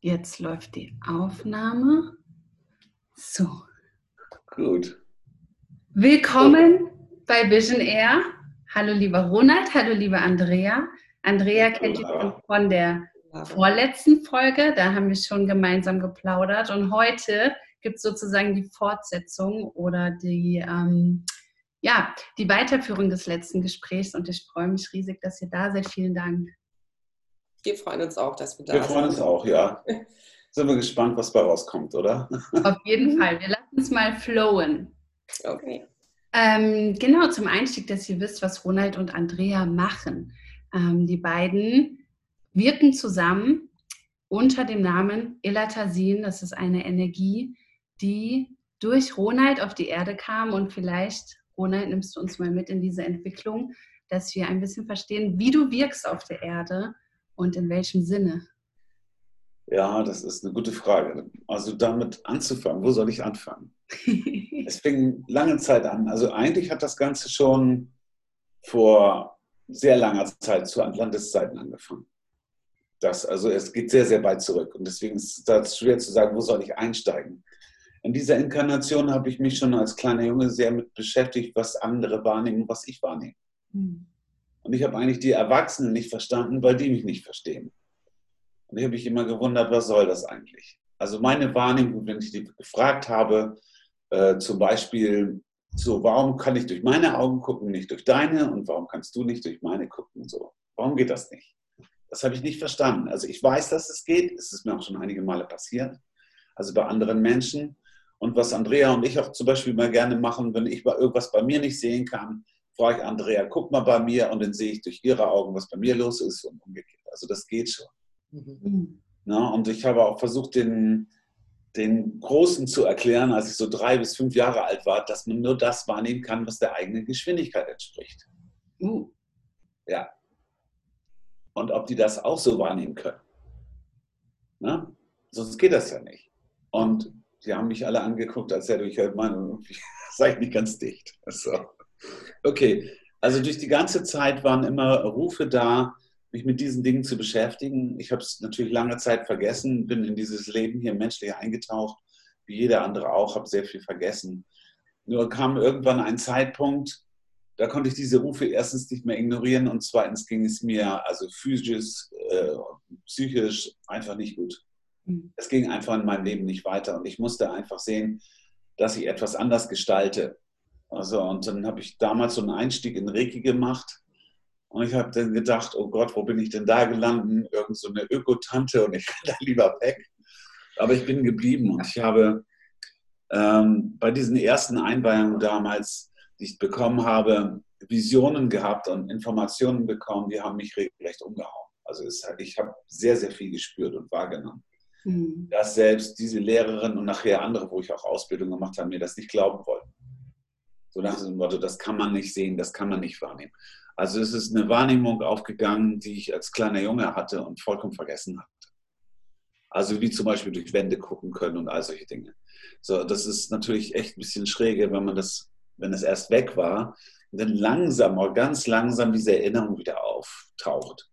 Jetzt läuft die Aufnahme. So. Gut. Willkommen bei Vision Air. Hallo lieber Ronald, hallo liebe Andrea. Andrea kennt ihr von der vorletzten Folge, da haben wir schon gemeinsam geplaudert und heute gibt es sozusagen die Fortsetzung oder die, ähm, ja, die Weiterführung des letzten Gesprächs und ich freue mich riesig, dass ihr da seid. Vielen Dank. Wir freuen uns auch, dass wir da sind. Wir freuen uns auch, ja. Sind wir gespannt, was bei rauskommt, oder? Auf jeden Fall. Wir lassen es mal flowen. Okay. Ähm, genau, zum Einstieg, dass ihr wisst, was Ronald und Andrea machen. Ähm, die beiden wirken zusammen unter dem Namen Elatasin. Das ist eine Energie, die durch Ronald auf die Erde kam. Und vielleicht, Ronald, nimmst du uns mal mit in diese Entwicklung, dass wir ein bisschen verstehen, wie du wirkst auf der Erde und in welchem Sinne? Ja, das ist eine gute Frage. Also damit anzufangen, wo soll ich anfangen? es fing lange Zeit an. Also eigentlich hat das Ganze schon vor sehr langer Zeit zu Atlantis-Zeiten angefangen. Das, also es geht sehr, sehr weit zurück. Und deswegen ist es schwer zu sagen, wo soll ich einsteigen. In dieser Inkarnation habe ich mich schon als kleiner Junge sehr mit beschäftigt, was andere wahrnehmen und was ich wahrnehme. Mhm. Und ich habe eigentlich die Erwachsenen nicht verstanden, weil die mich nicht verstehen. Und ich habe mich immer gewundert, was soll das eigentlich? Also meine Wahrnehmung, wenn ich die gefragt habe, äh, zum Beispiel, so, warum kann ich durch meine Augen gucken, nicht durch deine? Und warum kannst du nicht durch meine gucken? So, warum geht das nicht? Das habe ich nicht verstanden. Also ich weiß, dass es geht. Es ist mir auch schon einige Male passiert. Also bei anderen Menschen. Und was Andrea und ich auch zum Beispiel mal gerne machen, wenn ich irgendwas bei mir nicht sehen kann, frage ich Andrea, guck mal bei mir und dann sehe ich durch ihre Augen, was bei mir los ist und umgekehrt. Also das geht schon. Mhm. Na, und ich habe auch versucht, den, den Großen zu erklären, als ich so drei bis fünf Jahre alt war, dass man nur das wahrnehmen kann, was der eigenen Geschwindigkeit entspricht. Uh. Ja. Und ob die das auch so wahrnehmen können. Na? Sonst geht das ja nicht. Und sie haben mich alle angeguckt, als hätte ich halt meine, sei nicht ganz dicht. So. Okay, also durch die ganze Zeit waren immer Rufe da, mich mit diesen Dingen zu beschäftigen. Ich habe es natürlich lange Zeit vergessen, bin in dieses Leben hier menschlich eingetaucht, wie jeder andere auch, habe sehr viel vergessen. Nur kam irgendwann ein Zeitpunkt, da konnte ich diese Rufe erstens nicht mehr ignorieren und zweitens ging es mir also physisch, äh, psychisch einfach nicht gut. Mhm. Es ging einfach in meinem Leben nicht weiter und ich musste einfach sehen, dass ich etwas anders gestalte. Also, und dann habe ich damals so einen Einstieg in Reiki gemacht. Und ich habe dann gedacht, oh Gott, wo bin ich denn da gelandet? Irgend so eine Ökotante und ich kann da lieber weg. Aber ich bin geblieben und ich habe ähm, bei diesen ersten Einweihungen damals, die ich bekommen habe, Visionen gehabt und Informationen bekommen, die haben mich regelrecht umgehauen. Also es, ich habe sehr, sehr viel gespürt und wahrgenommen. Mhm. Dass selbst diese Lehrerin und nachher andere, wo ich auch Ausbildung gemacht habe, mir das nicht glauben wollten. So nach dem Motto, das kann man nicht sehen, das kann man nicht wahrnehmen. Also es ist eine Wahrnehmung aufgegangen, die ich als kleiner Junge hatte und vollkommen vergessen hatte. Also wie zum Beispiel durch Wände gucken können und all solche Dinge. So, das ist natürlich echt ein bisschen schräge, wenn man das, wenn es erst weg war dann langsam, ganz langsam diese Erinnerung wieder auftaucht.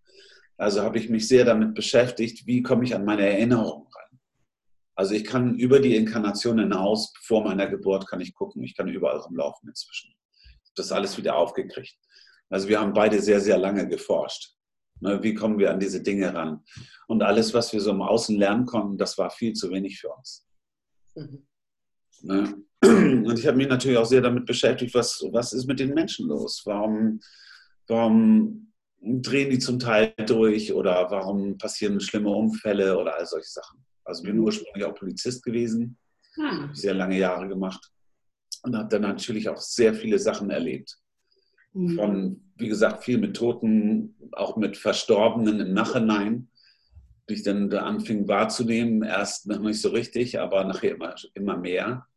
Also habe ich mich sehr damit beschäftigt, wie komme ich an meine Erinnerung also ich kann über die Inkarnation hinaus, vor meiner Geburt, kann ich gucken. Ich kann überall rumlaufen inzwischen. Das alles wieder aufgekriegt. Also wir haben beide sehr, sehr lange geforscht. Ne, wie kommen wir an diese Dinge ran? Und alles, was wir so im Außen lernen konnten, das war viel zu wenig für uns. Mhm. Ne? Und ich habe mich natürlich auch sehr damit beschäftigt, was, was ist mit den Menschen los? Warum, warum drehen die zum Teil durch oder warum passieren schlimme Unfälle oder all solche Sachen? Also bin ursprünglich auch Polizist gewesen, hm. sehr lange Jahre gemacht und habe dann natürlich auch sehr viele Sachen erlebt. Mhm. Von, wie gesagt, viel mit Toten, auch mit Verstorbenen im Nachhinein, die ich dann da anfing wahrzunehmen. Erst noch nicht so richtig, aber nachher immer, immer mehr.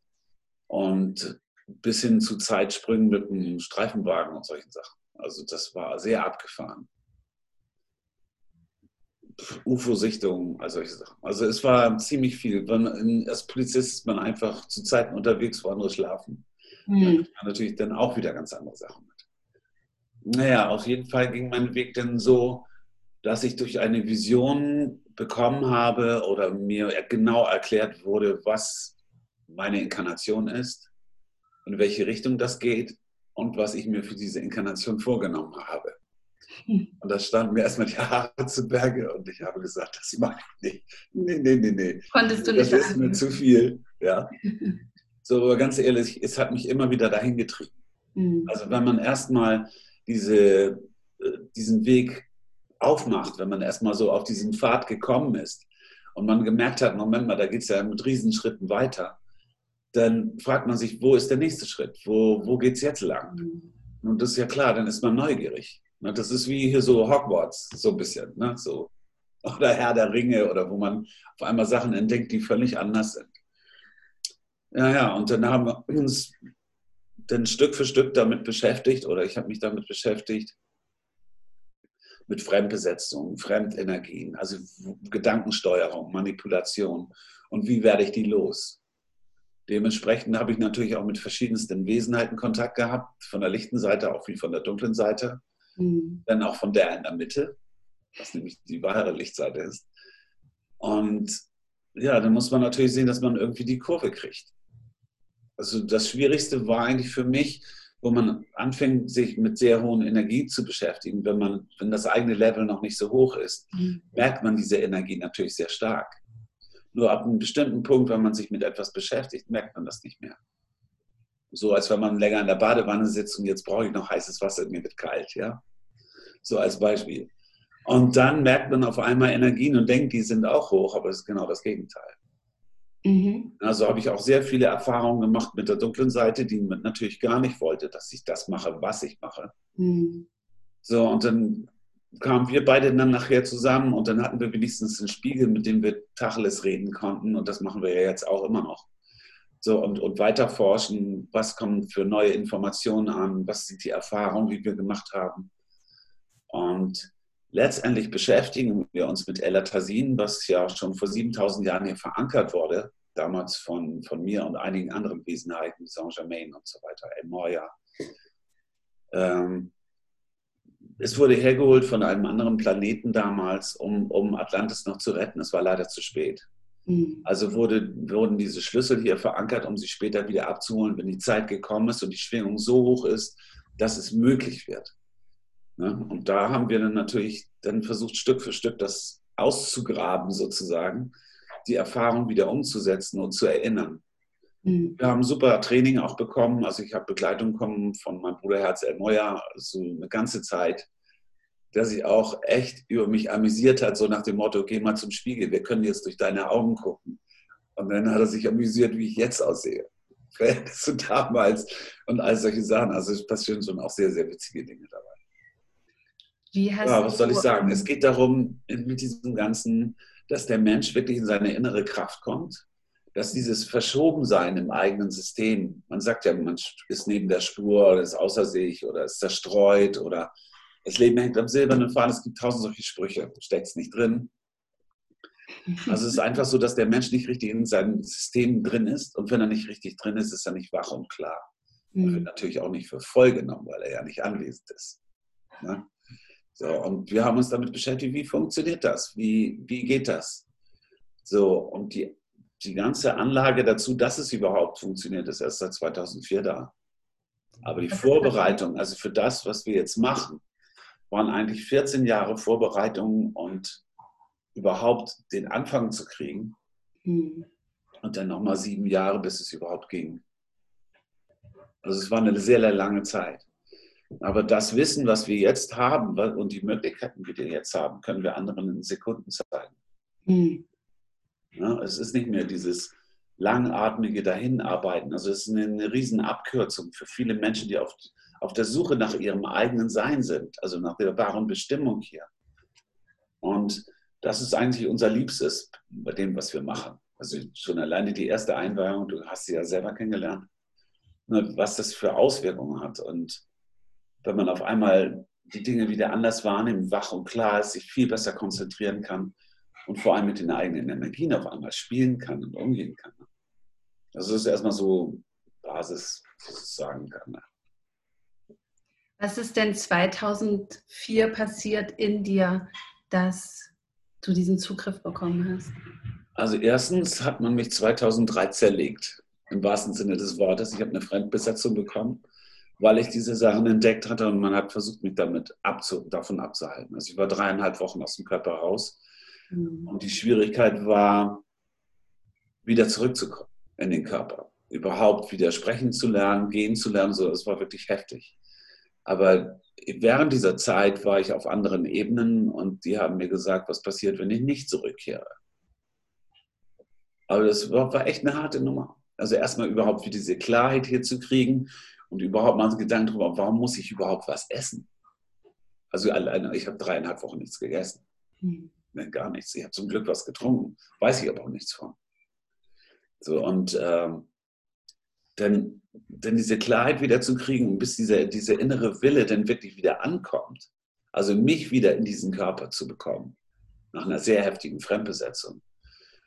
Und bis hin zu Zeitsprüngen mit einem Streifenwagen und solchen Sachen. Also das war sehr abgefahren. UFO-Sichtungen, also solche Sachen. Also es war ziemlich viel. Man, als Polizist ist man einfach zu Zeiten unterwegs, wo andere schlafen. Mhm. Da natürlich dann auch wieder ganz andere Sachen mit. Naja, auf jeden Fall ging mein Weg dann so, dass ich durch eine Vision bekommen habe oder mir genau erklärt wurde, was meine Inkarnation ist, in welche Richtung das geht und was ich mir für diese Inkarnation vorgenommen habe. Und da standen mir erstmal die Haare zu Berge und ich habe gesagt, das mag ich nicht. Nee, nee, nee, nee. Konntest du nicht Das ist mir zu viel. Ja. So, aber ganz ehrlich, es hat mich immer wieder dahin getrieben. Mhm. Also wenn man erstmal diese, äh, diesen Weg aufmacht, wenn man erstmal so auf diesen Pfad gekommen ist und man gemerkt hat, Moment mal, da geht es ja mit Riesenschritten weiter, dann fragt man sich, wo ist der nächste Schritt? Wo, wo geht es jetzt lang? Mhm. Und das ist ja klar, dann ist man neugierig. Ne, das ist wie hier so Hogwarts, so ein bisschen. Ne? So. Oder Herr der Ringe, oder wo man auf einmal Sachen entdeckt, die völlig anders sind. Ja, ja, und dann haben wir uns dann Stück für Stück damit beschäftigt, oder ich habe mich damit beschäftigt, mit Fremdbesetzung, Fremdenergien, also Gedankensteuerung, Manipulation und wie werde ich die los. Dementsprechend habe ich natürlich auch mit verschiedensten Wesenheiten Kontakt gehabt, von der lichten Seite, auch wie von der dunklen Seite, mhm. dann auch von der in der Mitte, was nämlich die wahre Lichtseite ist. Und ja, dann muss man natürlich sehen, dass man irgendwie die Kurve kriegt. Also das Schwierigste war eigentlich für mich, wo man anfängt, sich mit sehr hohen Energie zu beschäftigen, wenn man, wenn das eigene Level noch nicht so hoch ist, mhm. merkt man diese Energie natürlich sehr stark. Nur ab einem bestimmten Punkt, wenn man sich mit etwas beschäftigt, merkt man das nicht mehr. So als wenn man länger in der Badewanne sitzt und jetzt brauche ich noch heißes Wasser, mir wird kalt, ja. So als Beispiel. Und dann merkt man auf einmal Energien und denkt, die sind auch hoch, aber es ist genau das Gegenteil. Mhm. Also habe ich auch sehr viele Erfahrungen gemacht mit der dunklen Seite, die natürlich gar nicht wollte, dass ich das mache, was ich mache. Mhm. So, und dann kamen wir beide dann nachher zusammen und dann hatten wir wenigstens einen Spiegel, mit dem wir Tacheles reden konnten und das machen wir ja jetzt auch immer noch. So, und, und weiter forschen, was kommen für neue Informationen an, was sind die Erfahrungen, die wir gemacht haben. Und letztendlich beschäftigen wir uns mit Elatasin, was ja schon vor 7000 Jahren hier verankert wurde, damals von, von mir und einigen anderen Wesenheiten, Saint-Germain und so weiter, El Moya. Ähm, es wurde hergeholt von einem anderen Planeten damals, um, um Atlantis noch zu retten. Es war leider zu spät. Mhm. Also wurde, wurden diese Schlüssel hier verankert, um sie später wieder abzuholen, wenn die Zeit gekommen ist und die Schwingung so hoch ist, dass es möglich wird. Ne? Und da haben wir dann natürlich dann versucht, Stück für Stück das auszugraben, sozusagen, die Erfahrung wieder umzusetzen und zu erinnern. Mhm. Wir haben super Training auch bekommen. Also ich habe Begleitung bekommen von meinem Bruder Herz Erneuer, so eine ganze Zeit, der sich auch echt über mich amüsiert hat, so nach dem Motto, geh mal zum Spiegel, wir können jetzt durch deine Augen gucken. Und dann hat er sich amüsiert, wie ich jetzt aussehe. Verhältnis damals und all solche Sachen. Also es passieren schon auch sehr, sehr witzige Dinge dabei. ja, was soll ich sagen? Es geht darum, mit diesem Ganzen, dass der Mensch wirklich in seine innere Kraft kommt dass dieses Verschobensein im eigenen System, man sagt ja, man ist neben der Spur oder ist außer sich oder ist zerstreut oder das Leben hängt am silbernen Faden. Es gibt tausend solche Sprüche, steckt es nicht drin. Also es ist einfach so, dass der Mensch nicht richtig in seinem System drin ist und wenn er nicht richtig drin ist, ist er nicht wach und klar. Er wird mhm. natürlich auch nicht für voll genommen, weil er ja nicht anwesend ist. Ne? So, und wir haben uns damit beschäftigt, wie funktioniert das? Wie, wie geht das? So, und die die ganze Anlage dazu, dass es überhaupt funktioniert, ist erst seit 2004 da. Aber die Vorbereitung, also für das, was wir jetzt machen, waren eigentlich 14 Jahre Vorbereitung und überhaupt den Anfang zu kriegen. Mhm. Und dann nochmal sieben Jahre, bis es überhaupt ging. Also es war eine sehr, sehr lange Zeit. Aber das Wissen, was wir jetzt haben und die Möglichkeiten, die wir jetzt haben, können wir anderen in Sekunden zeigen. Mhm. Ja, es ist nicht mehr dieses langatmige Dahinarbeiten. Also es ist eine, eine Riesenabkürzung für viele Menschen, die auf, auf der Suche nach ihrem eigenen Sein sind, also nach der wahren Bestimmung hier. Und das ist eigentlich unser Liebstes bei dem, was wir machen. Also schon alleine die erste Einweihung, du hast sie ja selber kennengelernt, ne, was das für Auswirkungen hat. Und wenn man auf einmal die Dinge wieder anders wahrnimmt, wach und klar ist, sich viel besser konzentrieren kann, und vor allem mit den eigenen Energien auf einmal spielen kann und umgehen kann. Also das ist erstmal so Basis, was ich sagen kann. Was ist denn 2004 passiert in dir, dass du diesen Zugriff bekommen hast? Also erstens hat man mich 2003 zerlegt, im wahrsten Sinne des Wortes. Ich habe eine Fremdbesetzung bekommen, weil ich diese Sachen entdeckt hatte und man hat versucht, mich damit abzu davon abzuhalten. Also ich war dreieinhalb Wochen aus dem Körper raus mhm. und die Schwierigkeit war, wieder zurückzukommen in den Körper. Überhaupt wieder sprechen zu lernen, gehen zu lernen, so, das war wirklich heftig. Aber während dieser Zeit war ich auf anderen Ebenen und die haben mir gesagt, was passiert, wenn ich nicht zurückkehre. Aber das war, war echt eine harte Nummer. Also erstmal überhaupt für diese Klarheit hier zu kriegen und überhaupt mal Gedanken darüber, warum muss ich überhaupt was essen? Also alleine, ich habe dreieinhalb Wochen nichts gegessen. Hm. Nee, gar nichts. Ich habe zum Glück was getrunken, weiß ich aber auch nichts von. So, und ähm, dann, dann diese Klarheit wieder zu kriegen, bis dieser, dieser innere Wille dann wirklich wieder ankommt. Also mich wieder in diesen Körper zu bekommen, nach einer sehr heftigen Fremdbesetzung.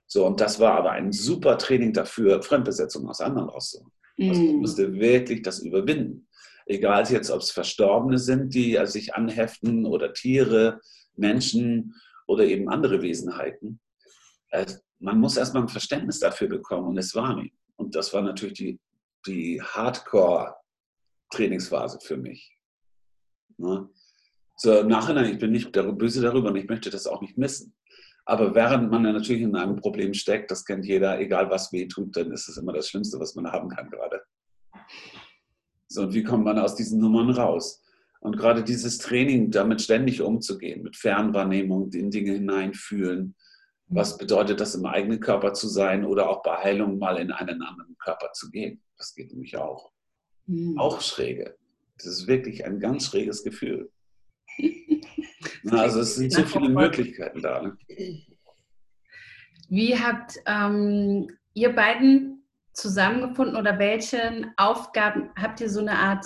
So, und das war aber ein super Training dafür, Fremdbesetzung aus anderen rauszuholen. Also ich mm. musste wirklich das überwinden. Egal jetzt, ob es Verstorbene sind, die sich anheften oder Tiere, Menschen oder eben andere Wesenheiten. Äh, man muss erstmal ein Verständnis dafür bekommen und es war mir. Und das war natürlich die, die Hardcore-Trainingsphase für mich. Ne? So im Nachhinein, ich bin nicht böse darüber und ich möchte das auch nicht missen. Aber während man natürlich in einem Problem steckt, das kennt jeder, egal was weh tut, dann ist es immer das Schlimmste, was man haben kann gerade. So, und wie kommt man aus diesen Nummern raus? Und gerade dieses Training, damit ständig umzugehen, mit Fernwahrnehmung, in Dinge hineinfühlen, was bedeutet das, im eigenen Körper zu sein oder auch bei Heilung mal in einen anderen Körper zu gehen? Das geht nämlich auch. Mhm. Auch schräge. Das ist wirklich ein ganz schräges Gefühl. also es sind so viele Möglichkeiten da. Ne? Wie habt ähm, ihr beiden zusammengefunden oder welche Aufgaben habt ihr so eine Art,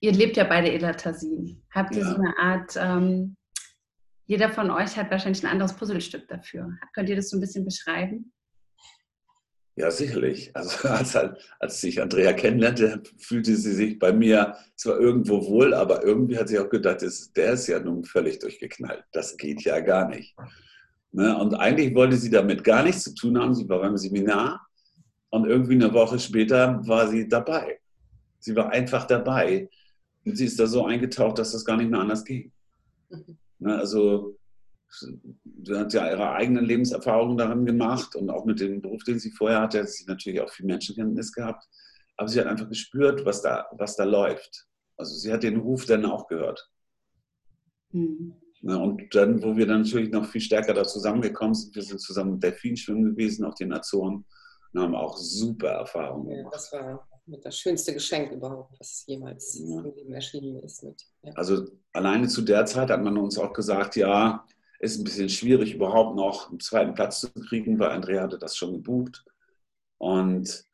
ihr lebt ja beide Elatasin, habt ihr ja. so eine Art ähm, jeder von euch hat wahrscheinlich ein anderes Puzzlestück dafür. Könnt ihr das so ein bisschen beschreiben? Ja, sicherlich. Also als, als ich Andrea kennenlernte, fühlte sie sich bei mir zwar irgendwo wohl, aber irgendwie hat sie auch gedacht, der ist ja nun völlig durchgeknallt. Das geht ja gar nicht. Ne? Und eigentlich wollte sie damit gar nichts zu tun haben. Sie war beim Seminar und irgendwie eine Woche später war sie dabei. Sie war einfach dabei. Und sie ist da so eingetaucht, dass das gar nicht mehr anders ging. Mhm. Ne, also sie hat ja ihre eigenen Lebenserfahrungen darin gemacht und auch mit dem Beruf, den sie vorher hatte, hat sie natürlich auch viel Menschenkenntnis gehabt. Aber sie hat einfach gespürt, was da, was da läuft. Also sie hat den Ruf dann auch gehört. Mhm. Ne, und dann, wo wir dann natürlich noch viel stärker da zusammengekommen sind, wir sind zusammen mit Delfin schwimmen gewesen auf den Azoren und haben auch super Erfahrungen gemacht. Ja, das war mit das schönste Geschenk überhaupt, was jemals ja. im Leben erschienen ist. Mit, ja. Also alleine zu der Zeit hat man uns auch gesagt, ja, ist ein bisschen schwierig, überhaupt noch einen zweiten Platz zu kriegen, weil Andrea hatte das schon gebucht. Und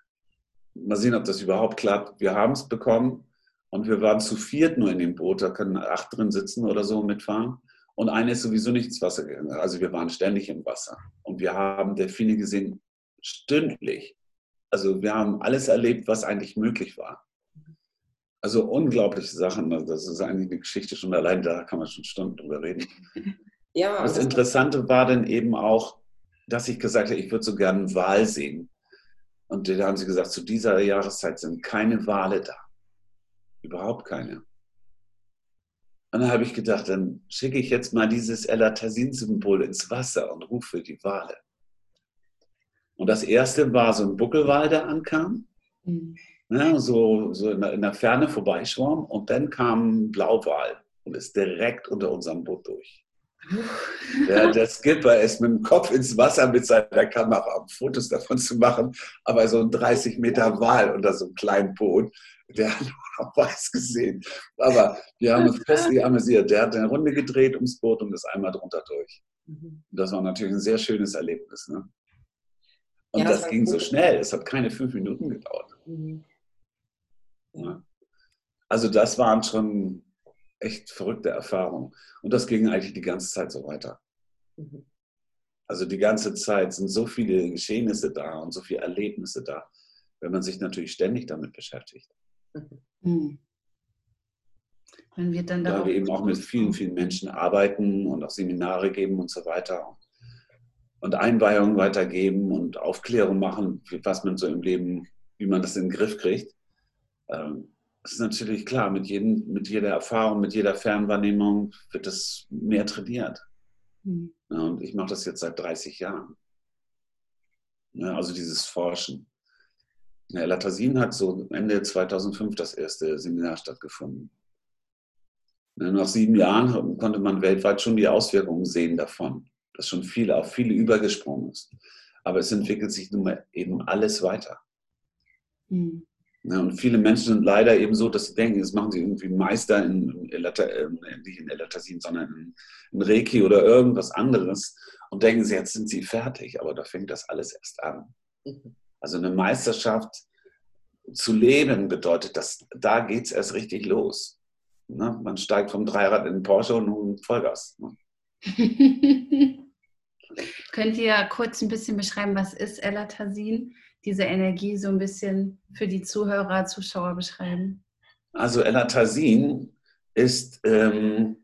mal sehen, ob das überhaupt klappt. Wir haben es bekommen und wir waren zu viert nur in dem Boot, da können acht drin sitzen oder so mitfahren. Und eine ist sowieso nicht ins Wasser gegangen. Also wir waren ständig im Wasser. Und wir haben Delfine gesehen, stündlich. Also wir haben alles erlebt, was eigentlich möglich war. Also unglaubliche Sachen. Also das ist eigentlich eine Geschichte schon allein, da kann man schon Stunden drüber reden. Ja, das Interessante war dann eben auch, dass ich gesagt habe, ich würde so gerne einen Wal sehen. Und da haben sie gesagt, zu dieser Jahreszeit sind keine Wale da. Überhaupt keine. Und dann habe ich gedacht, dann schicke ich jetzt mal dieses Elatasin-Symbol ins Wasser und rufe die Wale. Und das erste war so ein Buckelwal, der ankam, mhm. ne, so, so in, der, in der Ferne vorbeischwamm. Und dann kam ein Blauwal und ist direkt unter unserem Boot durch. Der, der, Skipper ist mit dem Kopf ins Wasser mit seiner Kamera, um Fotos davon zu machen, aber so ein 30 Meter Wal unter so einem kleinen Boot, der hat nur noch weiß gesehen. Aber wir haben uns festlich amüsiert. Der hat eine Runde gedreht ums Boot und ist einmal drunter durch. Mhm. Das war natürlich ein sehr schönes Erlebnis. Ne? Und ja, das, das ging gut. so schnell. Es hat keine fünf Minuten gedauert. Mhm. Ja. Also das waren schon echt verrückte Erfahrungen. Und das ging eigentlich die ganze Zeit so weiter. Mhm. Also die ganze Zeit sind so viele Geschehnisse da und so viele Erlebnisse da, wenn man sich natürlich ständig damit beschäftigt. Mhm. Man wird dann da wir eben auch mit vielen, vielen Menschen arbeiten und auch Seminare geben und so weiter und Einweihungen weitergeben und Aufklärung machen, was man so im Leben, wie man das in den Griff kriegt. Ähm, es ist natürlich klar, mit, jedem, mit jeder Erfahrung, mit jeder Fernwahrnehmung wird das mehr trainiert. Mhm. Und ich mache das jetzt seit 30 Jahren. Ja, also dieses Forschen. Ja, Latasin hat so Ende 2005 das erste Seminar stattgefunden. Nach sieben Jahren konnte man weltweit schon die Auswirkungen sehen davon, dass schon viel auf viele übergesprungen ist. Aber es entwickelt sich nun mal eben alles weiter. Mhm. Ja, und viele Menschen sind leider eben so, dass sie denken, jetzt machen sie irgendwie Meister in, in, äh, nicht in Elatasin, sondern in, in, Reiki oder irgendwas anderes und denken sie, jetzt sind sie fertig. Aber da fängt das alles erst an. Mhm. Also eine Meisterschaft zu leben bedeutet, dass da geht es erst richtig los. Ne? Man steigt vom Dreirad in den Porsche und nun Vollgas. Ne? Könnt ihr kurz ein bisschen beschreiben, was ist Elatasin? diese Energie so ein bisschen für die Zuhörer, Zuschauer beschreiben? Also Elatasin ist ähm,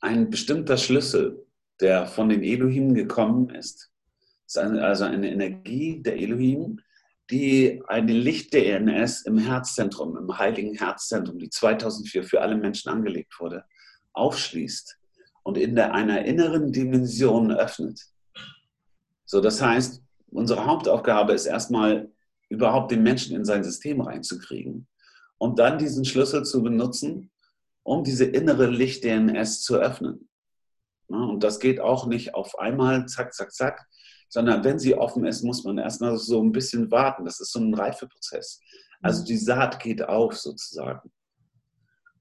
ein bestimmter Schlüssel, der von den Elohim gekommen ist. Es ist eine, also eine Energie der Elohim, die eine Licht-DNS im Herzzentrum, im heiligen Herzzentrum, die 2004 für alle Menschen angelegt wurde, aufschließt und in der, einer inneren Dimension öffnet. So, das heißt, unsere Hauptaufgabe ist erstmal überhaupt den Menschen in sein System reinzukriegen und dann diesen Schlüssel zu benutzen, um diese innere Licht-DNS zu öffnen. Und das geht auch nicht auf einmal, zack, zack, zack, sondern wenn sie offen ist, muss man erstmal so ein bisschen warten. Das ist so ein Reifeprozess. Also die Saat geht auf sozusagen.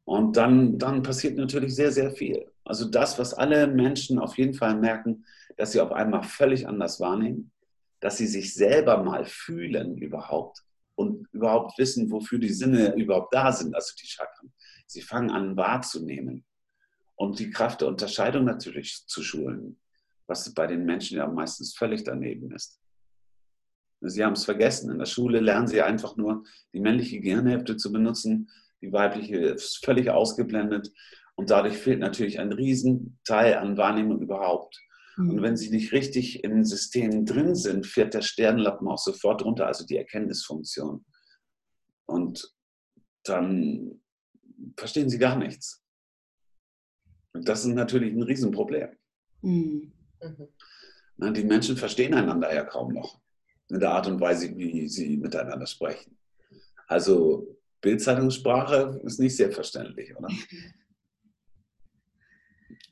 Und dann, dann passiert natürlich sehr, sehr viel. Also das, was alle Menschen auf jeden Fall merken, dass sie auf einmal völlig anders wahrnehmen, dass sie sich selber mal fühlen überhaupt und überhaupt wissen, wofür die Sinne überhaupt da sind, also die Chakren. Sie fangen an wahrzunehmen und die Kraft der Unterscheidung natürlich zu schulen, was bei den Menschen ja meistens völlig daneben ist. Sie haben es vergessen. In der Schule lernen sie einfach nur, die männliche Gehirnhälfte zu benutzen, die weibliche ist völlig ausgeblendet und dadurch fehlt natürlich ein Riesenteil an Wahrnehmung überhaupt. Und mhm. wenn sie nicht richtig im System drin sind, fährt der Sternlappen auch sofort runter, also die Erkenntnisfunktion. Und dann verstehen sie gar nichts. Und das ist natürlich ein Riesenproblem. Mhm. Na, die Menschen verstehen einander ja kaum noch in der Art und Weise, wie sie miteinander sprechen. Also Bildzeitungssprache ist nicht selbstverständlich, oder?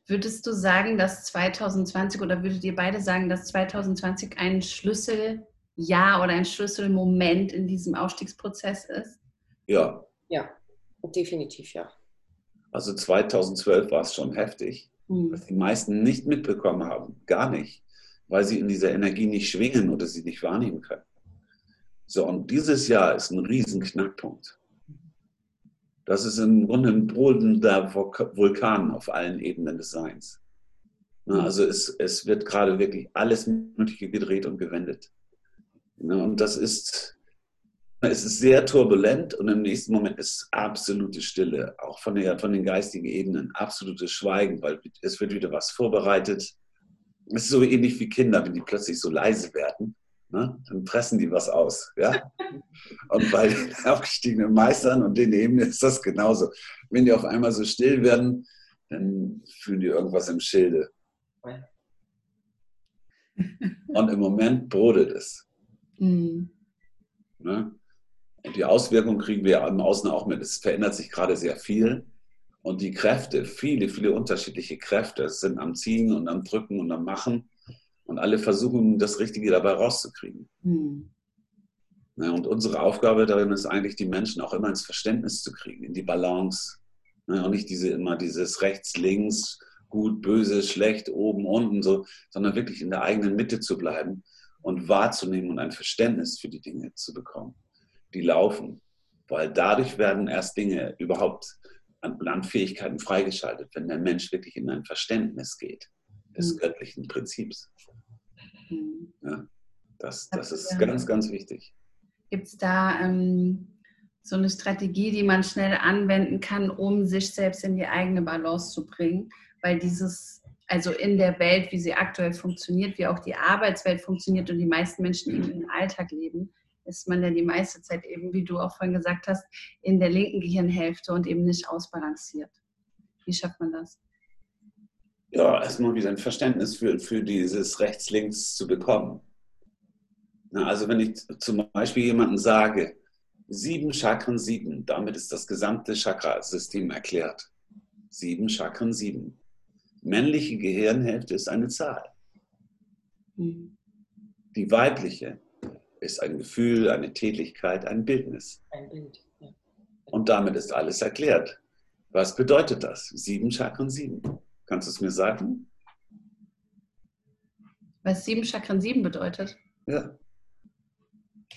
Würdest du sagen, dass 2020 oder würdet ihr beide sagen, dass 2020 ein Schlüsseljahr oder ein Schlüsselmoment in diesem Aufstiegsprozess ist? Ja. Ja, definitiv ja. Also 2012 war es schon heftig, hm. was die meisten nicht mitbekommen haben, gar nicht, weil sie in dieser Energie nicht schwingen oder sie nicht wahrnehmen können. So, und dieses Jahr ist ein riesen Knackpunkt. Das ist im Grunde ein brodelnder Vulkan auf allen Ebenen des Seins. Also es, es wird gerade wirklich alles Mögliche gedreht und gewendet. Und das ist, es ist sehr turbulent und im nächsten Moment ist absolute Stille, auch von, der, von den geistigen Ebenen, absolutes Schweigen, weil es wird wieder was vorbereitet. Es ist so ähnlich wie Kinder, wenn die plötzlich so leise werden Ne? Dann pressen die was aus. Ja? Und bei den aufgestiegenen Meistern und den Ebenen ist das genauso. Wenn die auf einmal so still werden, dann fühlen die irgendwas im Schilde. Und im Moment brodelt es. Mhm. Ne? Und die Auswirkungen kriegen wir im Außen auch mit. Es verändert sich gerade sehr viel. Und die Kräfte, viele, viele unterschiedliche Kräfte, sind am Ziehen und am Drücken und am Machen. Und alle versuchen, das Richtige dabei rauszukriegen. Mhm. Und unsere Aufgabe darin ist eigentlich, die Menschen auch immer ins Verständnis zu kriegen, in die Balance. Ja, und nicht diese, immer dieses rechts, links, gut, böse, schlecht, oben, unten, so, sondern wirklich in der eigenen Mitte zu bleiben und wahrzunehmen und ein Verständnis für die Dinge zu bekommen, die laufen. Weil dadurch werden erst Dinge überhaupt an, an Fähigkeiten freigeschaltet, wenn der Mensch wirklich in ein Verständnis geht des mhm. göttlichen Prinzips. Mhm. Ja, das, das ist ganz, ganz wichtig. Gibt es da ähm, so eine Strategie, die man schnell anwenden kann, um sich selbst in die eigene Balance zu bringen? Weil dieses Also in der Welt, wie sie aktuell funktioniert, wie auch die Arbeitswelt funktioniert und die meisten Menschen eben im Alltag leben, ist man ja die meiste Zeit eben, wie du auch vorhin gesagt hast, in der linken Gehirnhälfte und eben nicht ausbalanciert. Wie schafft man das? Ja, erstmal wieder ein Verständnis für, für dieses Rechts-Links zu bekommen. Na, also wenn ich zum Beispiel jemandem sage, sieben Chakren, sieben, damit ist das gesamte Chakrasystem erklärt. Sieben Chakren, sieben. Männliche Gehirnhälfte ist eine Zahl. Mhm. Die weibliche ist ein Gefühl, eine Tätigkeit, ein Bildnis. Ein Bild. Ja. Und damit ist alles erklärt. Was bedeutet das? Sieben Chakren, sieben. Kannst du es mir sagen? Was sieben Chakren, sieben bedeutet? Ja.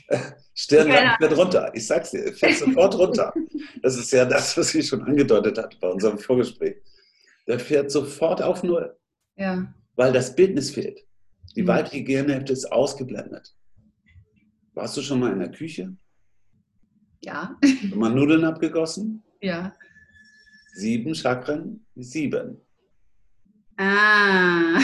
Stirnlappen fährt runter. Ich sag's dir, fährt sofort runter. Das ist ja das, was sie schon angedeutet hat bei unserem Vorgespräch. Der fährt sofort auf Null. Ja. Weil das Bildnis fehlt. Die mhm. weibliche Gehirnhälfte ist ausgeblendet. Warst du schon mal in der Küche? Ja. Mal Nudeln abgegossen? Ja. Sieben Chakren, sieben. Ah.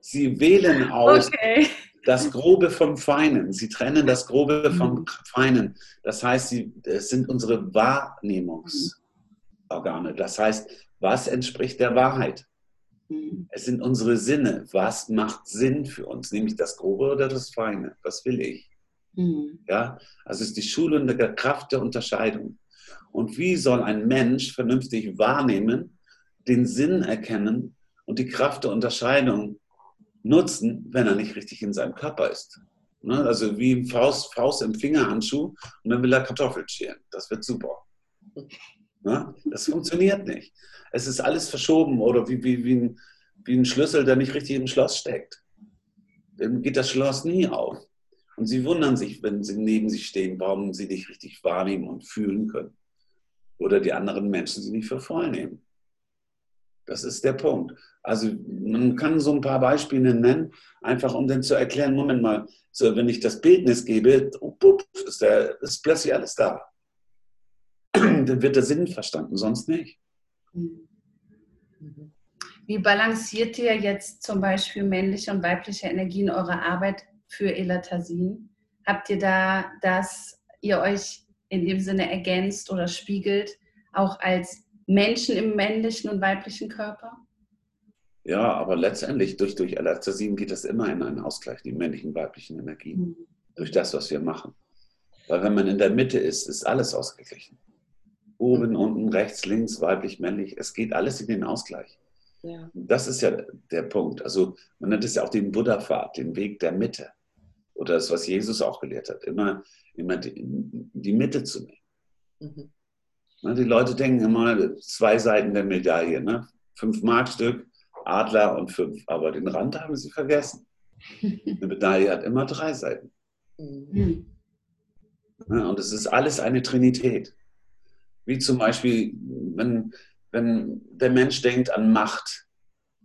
Sie wählen aus okay. das Grobe vom Feinen. Sie trennen das Grobe vom mhm. Feinen. Das heißt, sie, es sind unsere Wahrnehmungsorgane. Das heißt, was entspricht der Wahrheit? Mhm. Es sind unsere Sinne. Was macht Sinn für uns? Nämlich das Grobe oder das Feine? Was will ich? Mhm. Ja, also es ist die schulende Kraft der Unterscheidung. Und wie soll ein Mensch vernünftig wahrnehmen, den Sinn erkennen und die Kraft der Unterscheidung nutzen, wenn er nicht richtig in seinem Körper ist? Ne? Also wie Faust, Faust im Fingerhandschuh und dann will er Kartoffeln schälen. Das wird super. Ne? Das funktioniert nicht. Es ist alles verschoben oder wie, wie, wie, ein, wie ein Schlüssel, der nicht richtig im Schloss steckt. Dann geht das Schloss nie auf. Und sie wundern sich, wenn sie neben sich stehen, warum sie dich richtig wahrnehmen und fühlen können. Oder die anderen Menschen sie nicht für voll nehmen. Das ist der Punkt. Also man kann so ein paar Beispiele nennen, einfach um dann zu erklären, Moment mal, so, wenn ich das Bildnis gebe, oh, ist, der, ist plötzlich alles da. dann wird der Sinn verstanden, sonst nicht. Wie balanciert ihr jetzt zum Beispiel männliche und weibliche Energie in eurer Arbeit für Elatasin? Habt ihr da, dass ihr euch in dem Sinne ergänzt oder spiegelt, auch als Menschen im männlichen und weiblichen Körper? Ja, aber letztendlich durch, durch Elatasin geht das immer in einen Ausgleich, die männlichen weiblichen Energien, mhm. durch das, was wir machen. Weil wenn man in der Mitte ist, ist alles ausgeglichen. Oben, mhm. unten, rechts, links, weiblich, männlich, es geht alles in den Ausgleich. Ja. Das ist ja der Punkt. Also man nennt es ja auch den Buddha-Pfad, den Weg der Mitte. Oder das, was Jesus auch gelehrt hat, immer, immer die, die Mitte zu nehmen. Mhm. Ne, die Leute denken immer zwei Seiten der Medaille. Ne? Fünf Markstück, Adler und fünf. Aber den Rand haben sie vergessen. Eine Medaille hat immer drei Seiten. Mhm. Ne, und es ist alles eine Trinität. Wie zum Beispiel, wenn wenn der Mensch denkt an Macht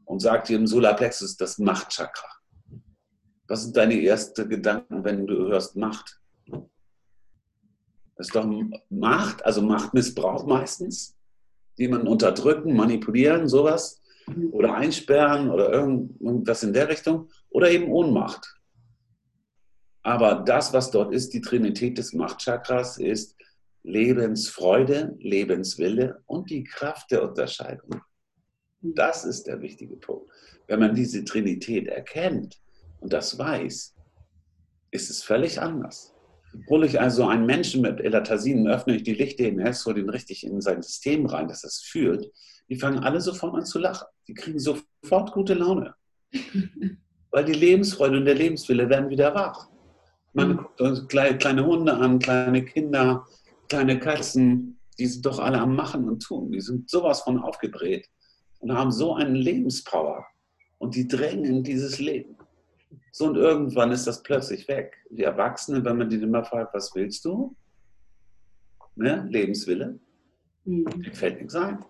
und sagt im Solarplexus das Machtchakra. Was sind deine ersten Gedanken, wenn du hörst Macht? Das ist doch Macht, also Machtmissbrauch meistens. Jemanden unterdrücken, manipulieren, sowas. Oder einsperren oder irgendwas in der Richtung. Oder eben Ohnmacht. Aber das, was dort ist, die Trinität des Machtchakras, ist Lebensfreude, Lebenswille und die Kraft der Unterscheidung. Das ist der wichtige Punkt. Wenn man diese Trinität erkennt und das weiß, ist es völlig anders. Hole ich also einen Menschen mit Elatasin, öffne ich die Licht-DNS, hole den richtig in sein System rein, dass das fühlt, die fangen alle sofort an zu lachen. Die kriegen sofort gute Laune. Weil die Lebensfreude und der Lebenswille werden wieder wach. Man guckt uns kleine, kleine Hunde an, kleine Kinder, kleine Katzen, die sind doch alle am Machen und Tun. Die sind sowas von aufgedreht und haben so eine Lebenspower. Und die drängen in dieses Leben. So und irgendwann ist das plötzlich weg. Die Erwachsenen, wenn man die immer fragt, was willst du? Ne? Lebenswille. Mhm. Dir fällt nichts ein.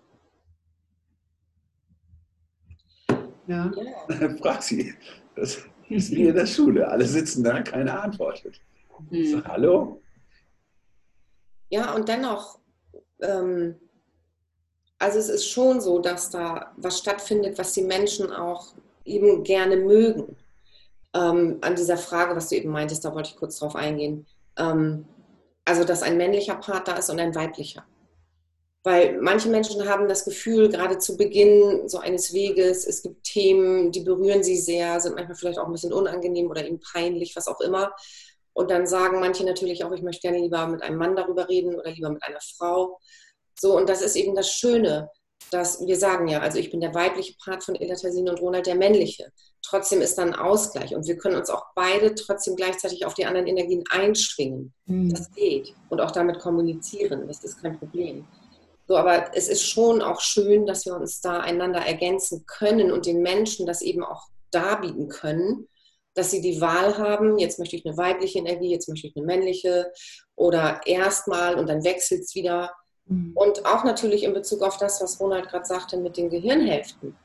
Ja. Frag sie. Das ist wie in der Schule. Alle sitzen da, keiner antwortet. Mhm. So, hallo? Ja, und dennoch, ähm, Also es ist schon so, dass da was stattfindet, was die Menschen auch eben gerne mögen. Ähm, an dieser Frage, was du eben meintest, da wollte ich kurz drauf eingehen. Ähm, also, dass ein männlicher Part da ist und ein weiblicher. Weil manche Menschen haben das Gefühl, gerade zu Beginn so eines Weges, es gibt Themen, die berühren sie sehr, sind manchmal vielleicht auch ein bisschen unangenehm oder ihnen peinlich, was auch immer. Und dann sagen manche natürlich auch, ich möchte gerne lieber mit einem Mann darüber reden oder lieber mit einer Frau. So, und das ist eben das Schöne, dass wir sagen ja, also ich bin der weibliche Part von Elatassin und Ronald der männliche. Trotzdem ist dann ein Ausgleich und wir können uns auch beide trotzdem gleichzeitig auf die anderen Energien einschwingen. Mhm. Das geht. Und auch damit kommunizieren. Das ist kein Problem. So, aber es ist schon auch schön, dass wir uns da einander ergänzen können und den Menschen das eben auch darbieten können, dass sie die Wahl haben, jetzt möchte ich eine weibliche Energie, jetzt möchte ich eine männliche oder erstmal und dann wechselt es wieder. Mhm. Und auch natürlich in Bezug auf das, was Ronald gerade sagte mit den Gehirnhälften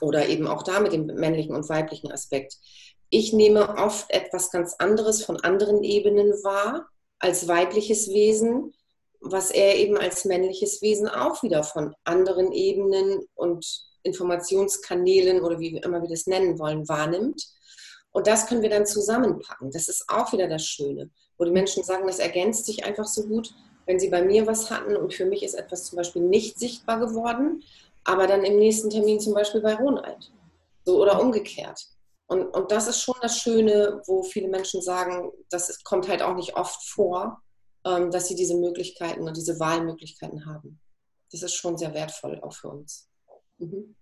oder eben auch da mit dem männlichen und weiblichen Aspekt. Ich nehme oft etwas ganz anderes von anderen Ebenen wahr als weibliches Wesen, was er eben als männliches Wesen auch wieder von anderen Ebenen und Informationskanälen oder wie immer wir das nennen wollen, wahrnimmt. Und das können wir dann zusammenpacken. Das ist auch wieder das Schöne, wo die Menschen sagen, das ergänzt sich einfach so gut, wenn sie bei mir was hatten und für mich ist etwas zum Beispiel nicht sichtbar geworden, aber dann im nächsten Termin zum Beispiel bei Ronald. So oder umgekehrt. Und, und das ist schon das Schöne, wo viele Menschen sagen, das kommt halt auch nicht oft vor, ähm, dass sie diese Möglichkeiten und diese Wahlmöglichkeiten haben. Das ist schon sehr wertvoll auch für uns. Mhm.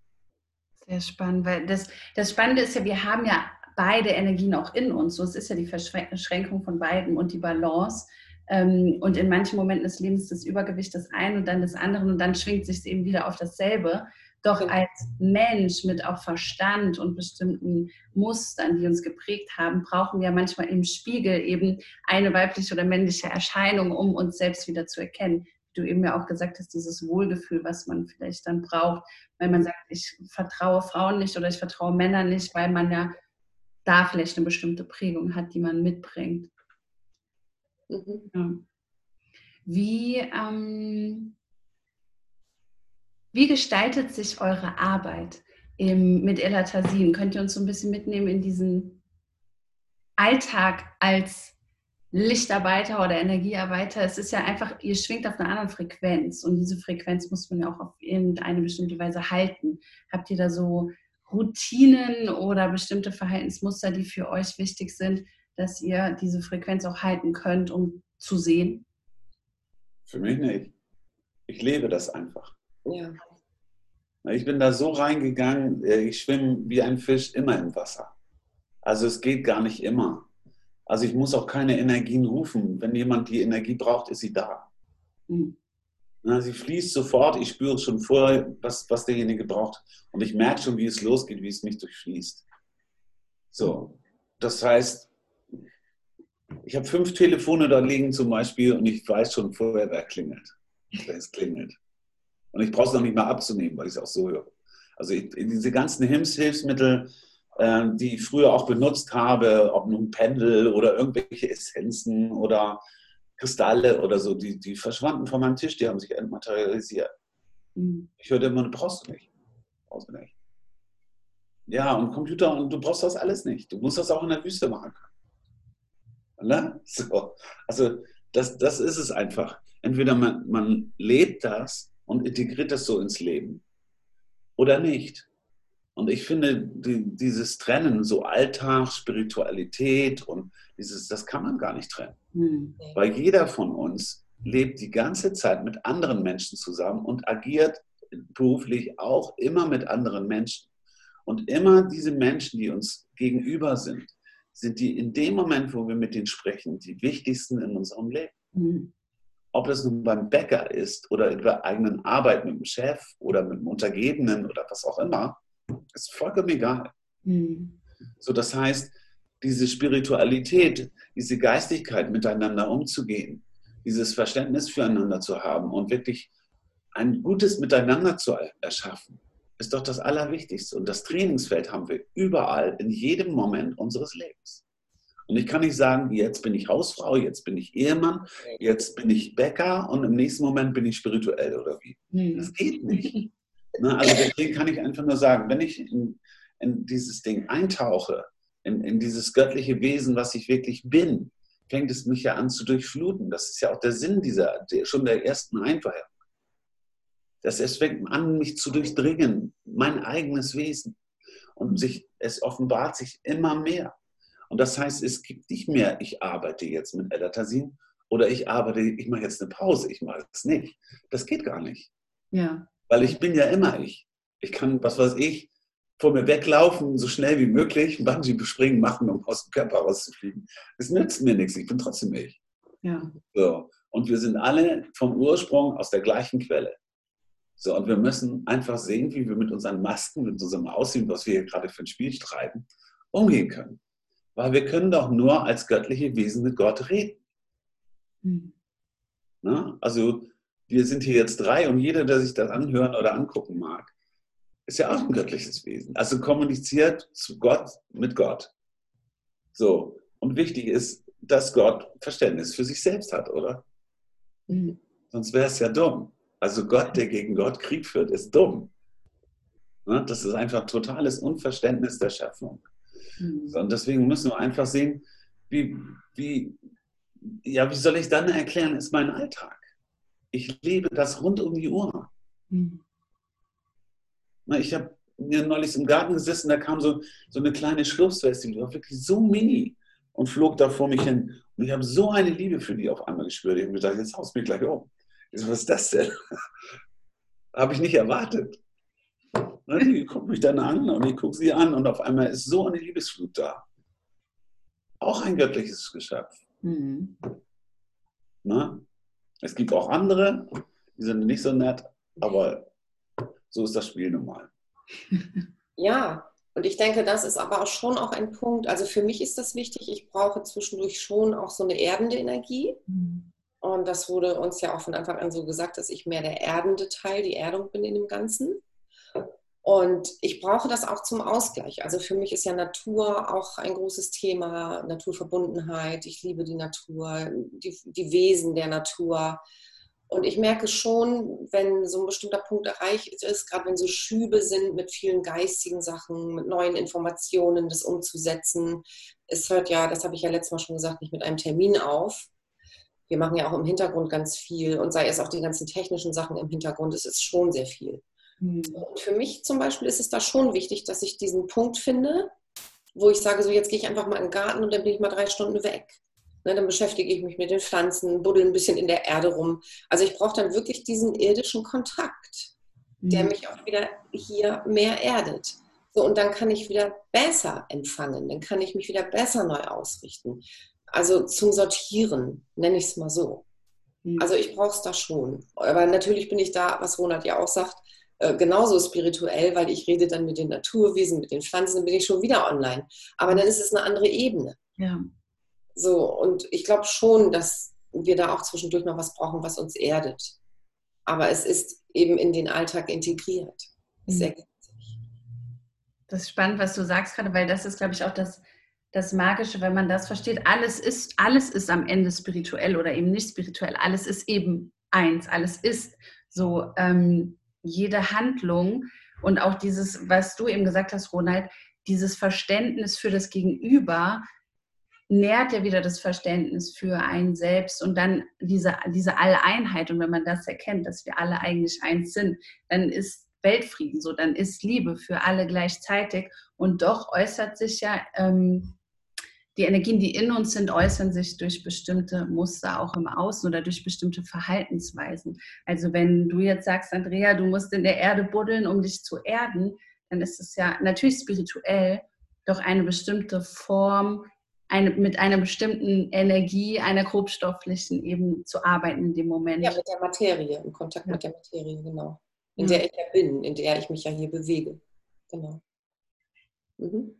Sehr spannend, weil das, das Spannende ist ja, wir haben ja beide Energien auch in uns. So, es ist ja die Verschränkung von beiden und die Balance. Ähm, und in manchen Momenten des Lebens das Übergewicht des einen und dann des anderen und dann schwingt sich es eben wieder auf dasselbe. Doch als Mensch mit auch Verstand und bestimmten Mustern, die uns geprägt haben, brauchen wir manchmal im Spiegel eben eine weibliche oder männliche Erscheinung, um uns selbst wieder zu erkennen. Wie du eben ja auch gesagt hast, dieses Wohlgefühl, was man vielleicht dann braucht, weil man sagt, ich vertraue Frauen nicht oder ich vertraue Männern nicht, weil man ja da vielleicht eine bestimmte Prägung hat, die man mitbringt. Mhm. Ja. Wie, ähm, wie gestaltet sich eure Arbeit im, mit Elatasin? Könnt ihr uns so ein bisschen mitnehmen in diesen Alltag als Lichtarbeiter oder Energiearbeiter? Es ist ja einfach, ihr schwingt auf einer anderen Frequenz und diese Frequenz muss man ja auch auf irgendeine bestimmte Weise halten. Habt ihr da so Routinen oder bestimmte Verhaltensmuster, die für euch wichtig sind, dass ihr diese Frequenz auch halten könnt, um zu sehen? Für mich nicht. Ich lebe das einfach. Ja. Ich bin da so reingegangen, äh, ich schwimme wie ein Fisch immer im Wasser. Also es geht gar nicht immer. Also ich muss auch keine Energien rufen. Wenn jemand die Energie braucht, ist sie da. Mhm. Sie fließt sofort, ich spüre schon vorher, was, was derjenige braucht. Und ich merke schon, wie es losgeht, wie es mich durchfließt. So, das heißt, ich habe fünf Telefone da liegen zum Beispiel und ich weiß schon vorher, wer klingelt, wer es klingelt. Und ich brauche es noch nicht mal abzunehmen, weil ich es auch so höre. Also ich, diese ganzen Hilfsmittel, äh, die ich früher auch benutzt habe, ob nun Pendel oder irgendwelche Essenzen oder Kristalle oder so, die, die verschwanden von meinem Tisch, die haben sich entmaterialisiert. Mhm. Ich hörte immer, du brauchst du nicht. Brauchst du nicht. Ja, und Computer, und du brauchst das alles nicht. Du musst das auch in der Wüste machen können. Ne? So. Also das, das ist es einfach. Entweder man, man lebt das und integriert das so ins Leben oder nicht. Und ich finde, die, dieses Trennen, so Alltag, Spiritualität und dieses, das kann man gar nicht trennen. Mhm. Weil jeder von uns lebt die ganze Zeit mit anderen Menschen zusammen und agiert beruflich auch immer mit anderen Menschen. Und immer diese Menschen, die uns gegenüber sind, sind die in dem Moment, wo wir mit denen sprechen, die wichtigsten in unserem Leben. Mhm. Ob das nun beim Bäcker ist oder in der eigenen Arbeit mit dem Chef oder mit dem Untergebenen oder was auch immer, ist vollkommen egal. Mhm. So, das heißt, diese Spiritualität, diese Geistigkeit miteinander umzugehen, dieses Verständnis füreinander zu haben und wirklich ein gutes Miteinander zu erschaffen, ist doch das Allerwichtigste. Und das Trainingsfeld haben wir überall, in jedem Moment unseres Lebens. Und ich kann nicht sagen, jetzt bin ich Hausfrau, jetzt bin ich Ehemann, jetzt bin ich Bäcker und im nächsten Moment bin ich spirituell oder wie. Hm. Das geht nicht. Ne? Also deswegen kann ich einfach nur sagen, wenn ich in, in dieses Ding eintauche, in, in, dieses göttliche Wesen, was ich wirklich bin, fängt es mich ja an zu durchfluten. Das ist ja auch der Sinn dieser, schon der ersten Einweihung. Dass es fängt an, mich zu durchdringen, mein eigenes Wesen. Und sich, es offenbart sich immer mehr. Und das heißt, es gibt nicht mehr, ich arbeite jetzt mit Elatasin oder ich arbeite, ich mache jetzt eine Pause, ich mache es nicht. Das geht gar nicht. Ja. Weil ich bin ja immer ich. Ich kann, was weiß ich, vor mir weglaufen, so schnell wie möglich, Bungee bespringen machen, um aus dem Körper rauszufliegen. Es nützt mir nichts, ich bin trotzdem ich. Ja. So. Und wir sind alle vom Ursprung aus der gleichen Quelle. So, und wir müssen einfach sehen, wie wir mit unseren Masken, mit unserem Aussehen, was wir hier gerade für ein Spiel treiben, umgehen können. Weil wir können doch nur als göttliche Wesen mit Gott reden. Mhm. Na? Also wir sind hier jetzt drei und jeder, der sich das anhören oder angucken mag, ist ja auch ein göttliches Wesen. Also kommuniziert zu Gott mit Gott. So. Und wichtig ist, dass Gott Verständnis für sich selbst hat, oder? Mhm. Sonst wäre es ja dumm. Also Gott, der gegen Gott Krieg führt, ist dumm. Ne? Das ist einfach totales Unverständnis der Schöpfung. Mhm. Und deswegen müssen wir einfach sehen, wie, wie, ja, wie soll ich dann erklären, ist mein Alltag. Ich lebe das rund um die Uhr. Mhm. Ich habe mir neulich im Garten gesessen, da kam so, so eine kleine Schlupfwespe, die war wirklich so mini und flog da vor mich hin. Und ich habe so eine Liebe für die auf einmal gespürt. Ich habe gedacht, jetzt haust du mich gleich um. Was ist das denn? habe ich nicht erwartet. Die guckt mich dann an und ich gucke sie an und auf einmal ist so eine Liebesflut da. Auch ein göttliches Geschöpf. Mhm. Na? Es gibt auch andere, die sind nicht so nett, aber so ist das Spiel nun mal. Ja, und ich denke, das ist aber auch schon auch ein Punkt. Also für mich ist das wichtig. Ich brauche zwischendurch schon auch so eine erdende Energie. Mhm. Und das wurde uns ja auch von Anfang an so gesagt, dass ich mehr der erdende Teil, die Erdung bin in dem Ganzen. Und ich brauche das auch zum Ausgleich. Also für mich ist ja Natur auch ein großes Thema, Naturverbundenheit. Ich liebe die Natur, die, die Wesen der Natur. Und ich merke schon, wenn so ein bestimmter Punkt erreicht ist, gerade wenn so Schübe sind mit vielen geistigen Sachen, mit neuen Informationen, das umzusetzen. Es hört ja, das habe ich ja letztes Mal schon gesagt, nicht mit einem Termin auf. Wir machen ja auch im Hintergrund ganz viel und sei es auch die ganzen technischen Sachen im Hintergrund, es ist schon sehr viel. Mhm. Und für mich zum Beispiel ist es da schon wichtig, dass ich diesen Punkt finde, wo ich sage, so jetzt gehe ich einfach mal in den Garten und dann bin ich mal drei Stunden weg. Ne, dann beschäftige ich mich mit den Pflanzen, buddel ein bisschen in der Erde rum. Also ich brauche dann wirklich diesen irdischen Kontakt, mhm. der mich auch wieder hier mehr erdet. So, und dann kann ich wieder besser empfangen, dann kann ich mich wieder besser neu ausrichten. Also zum Sortieren, nenne ich es mal so. Mhm. Also ich brauche es da schon. Aber natürlich bin ich da, was Ronald ja auch sagt, äh, genauso spirituell, weil ich rede dann mit den Naturwesen, mit den Pflanzen, dann bin ich schon wieder online. Aber dann ist es eine andere Ebene. Ja. So, und ich glaube schon, dass wir da auch zwischendurch noch was brauchen, was uns erdet. Aber es ist eben in den Alltag integriert. Mhm. Das ist spannend, was du sagst gerade, weil das ist, glaube ich, auch das, das Magische, wenn man das versteht. Alles ist, alles ist am Ende spirituell oder eben nicht spirituell. Alles ist eben eins. Alles ist so. Ähm, jede Handlung und auch dieses, was du eben gesagt hast, Ronald, dieses Verständnis für das Gegenüber nährt ja wieder das Verständnis für einen selbst und dann diese, diese Alleinheit. Und wenn man das erkennt, dass wir alle eigentlich eins sind, dann ist Weltfrieden so, dann ist Liebe für alle gleichzeitig. Und doch äußert sich ja ähm, die Energien, die in uns sind, äußern sich durch bestimmte Muster auch im Außen oder durch bestimmte Verhaltensweisen. Also wenn du jetzt sagst, Andrea, du musst in der Erde buddeln, um dich zu erden, dann ist es ja natürlich spirituell, doch eine bestimmte Form, eine, mit einer bestimmten Energie, einer grobstofflichen eben zu arbeiten in dem Moment. Ja, mit der Materie, im Kontakt ja. mit der Materie, genau. In mhm. der ich ja bin, in der ich mich ja hier bewege. Genau. Mhm.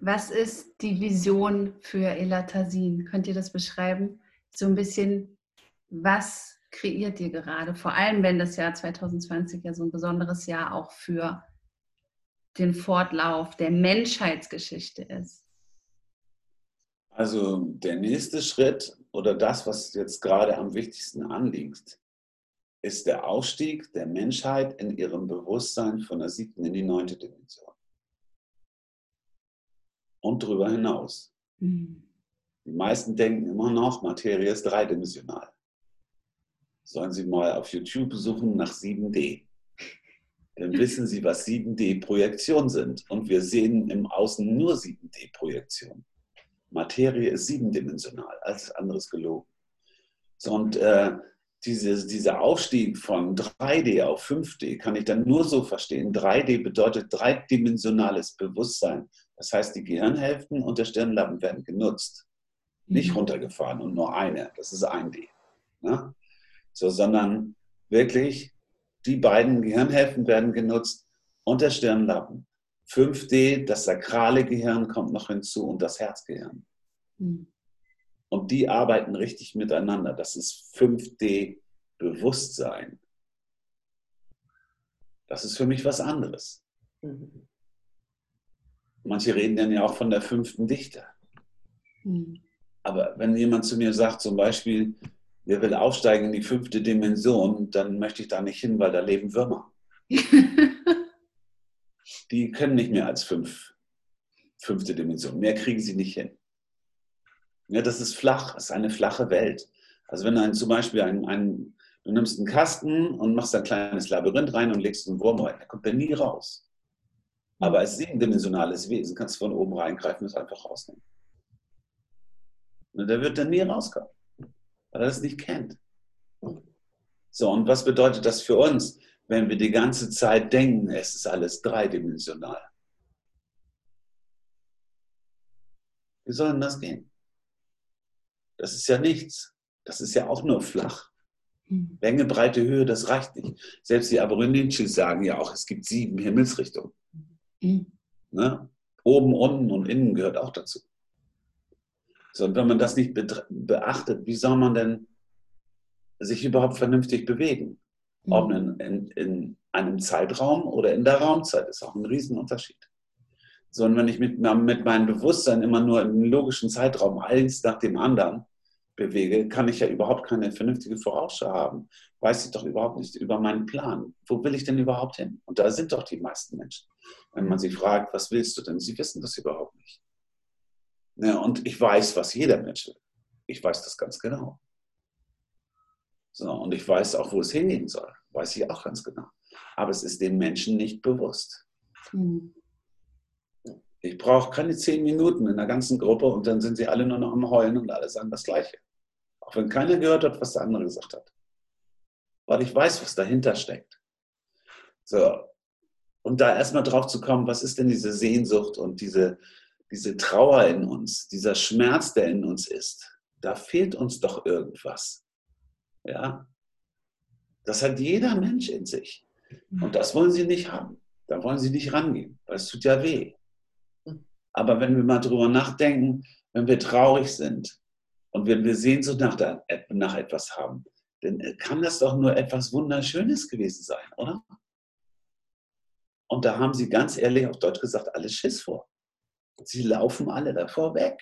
Was ist die Vision für Elatasin? Könnt ihr das beschreiben? So ein bisschen, was kreiert ihr gerade? Vor allem, wenn das Jahr 2020 ja so ein besonderes Jahr auch für den Fortlauf der Menschheitsgeschichte ist. Also der nächste Schritt oder das, was jetzt gerade am wichtigsten anliegt, ist der Aufstieg der Menschheit in ihrem Bewusstsein von der siebten in die neunte Dimension. Und darüber hinaus. Mhm. Die meisten denken immer noch, Materie ist dreidimensional. Sollen Sie mal auf YouTube suchen nach 7D. Dann wissen Sie, was 7D-Projektionen sind. Und wir sehen im Außen nur 7D-Projektionen. Materie ist siebendimensional, alles anderes gelogen. So, und äh, diese, dieser Aufstieg von 3D auf 5D kann ich dann nur so verstehen. 3D bedeutet dreidimensionales Bewusstsein. Das heißt, die Gehirnhälften und der Stirnlappen werden genutzt. Nicht mhm. runtergefahren und nur eine. Das ist 1D. Ne? So, sondern wirklich die beiden Gehirnhälften werden genutzt und der Stirnlappen. 5D, das sakrale Gehirn kommt noch hinzu und das Herzgehirn. Mhm. Und die arbeiten richtig miteinander. Das ist 5D Bewusstsein. Das ist für mich was anderes. Mhm. Manche reden dann ja auch von der fünften Dichte. Mhm. Aber wenn jemand zu mir sagt, zum Beispiel, wer will aufsteigen in die fünfte Dimension, dann möchte ich da nicht hin, weil da leben Würmer. die können nicht mehr als fünf, fünfte Dimension. Mehr kriegen sie nicht hin. Ja, das ist flach, das ist eine flache Welt. Also wenn du zum Beispiel ein, ein, du nimmst einen Kasten und machst ein kleines Labyrinth rein und legst einen Wurm rein, der kommt da nie raus. Aber als siebendimensionales Wesen kannst du von oben reingreifen und es einfach rausnehmen. Und der wird dann nie rauskommen, weil er das nicht kennt. So, und was bedeutet das für uns? wenn wir die ganze Zeit denken, es ist alles dreidimensional. Wie soll denn das gehen? Das ist ja nichts. Das ist ja auch nur flach. Hm. Länge, Breite, Höhe, das reicht nicht. Selbst die Aborigines sagen ja auch, es gibt sieben Himmelsrichtungen. Mhm. Ne? Oben, unten und innen gehört auch dazu. So, und wenn man das nicht beachtet, wie soll man denn sich überhaupt vernünftig bewegen? Ob in, in, in, einem Zeitraum oder in der Raumzeit ist auch ein Riesenunterschied. So, und wenn ich mit, mit meinem Bewusstsein immer nur im logischen Zeitraum eins nach dem anderen bewege, kann ich ja überhaupt keine vernünftige Vorausschau haben. Weiß ich doch überhaupt nicht über meinen Plan. Wo will ich denn überhaupt hin? Und da sind doch die meisten Menschen. Wenn man sie fragt, was willst du denn? Sie wissen das überhaupt nicht. Ja, und ich weiß, was jeder Mensch will. Ich weiß das ganz genau. So, und ich weiß auch, wo es hingehen soll. Weiß ich auch ganz genau. Aber es ist den Menschen nicht bewusst. Mhm. Ich brauche keine zehn Minuten in der ganzen Gruppe und dann sind sie alle nur noch am Heulen und alle sagen das Gleiche. Auch wenn keiner gehört hat, was der andere gesagt hat. Weil ich weiß, was dahinter steckt. So. Und da erstmal drauf zu kommen, was ist denn diese Sehnsucht und diese, diese Trauer in uns, dieser Schmerz, der in uns ist. Da fehlt uns doch irgendwas. Ja? Das hat jeder Mensch in sich. Und das wollen sie nicht haben. Da wollen sie nicht rangehen, weil es tut ja weh. Aber wenn wir mal drüber nachdenken, wenn wir traurig sind und wenn wir Sehnsucht nach, nach etwas haben, dann kann das doch nur etwas Wunderschönes gewesen sein, oder? Und da haben sie ganz ehrlich auf Deutsch gesagt, alle Schiss vor. Sie laufen alle davor weg,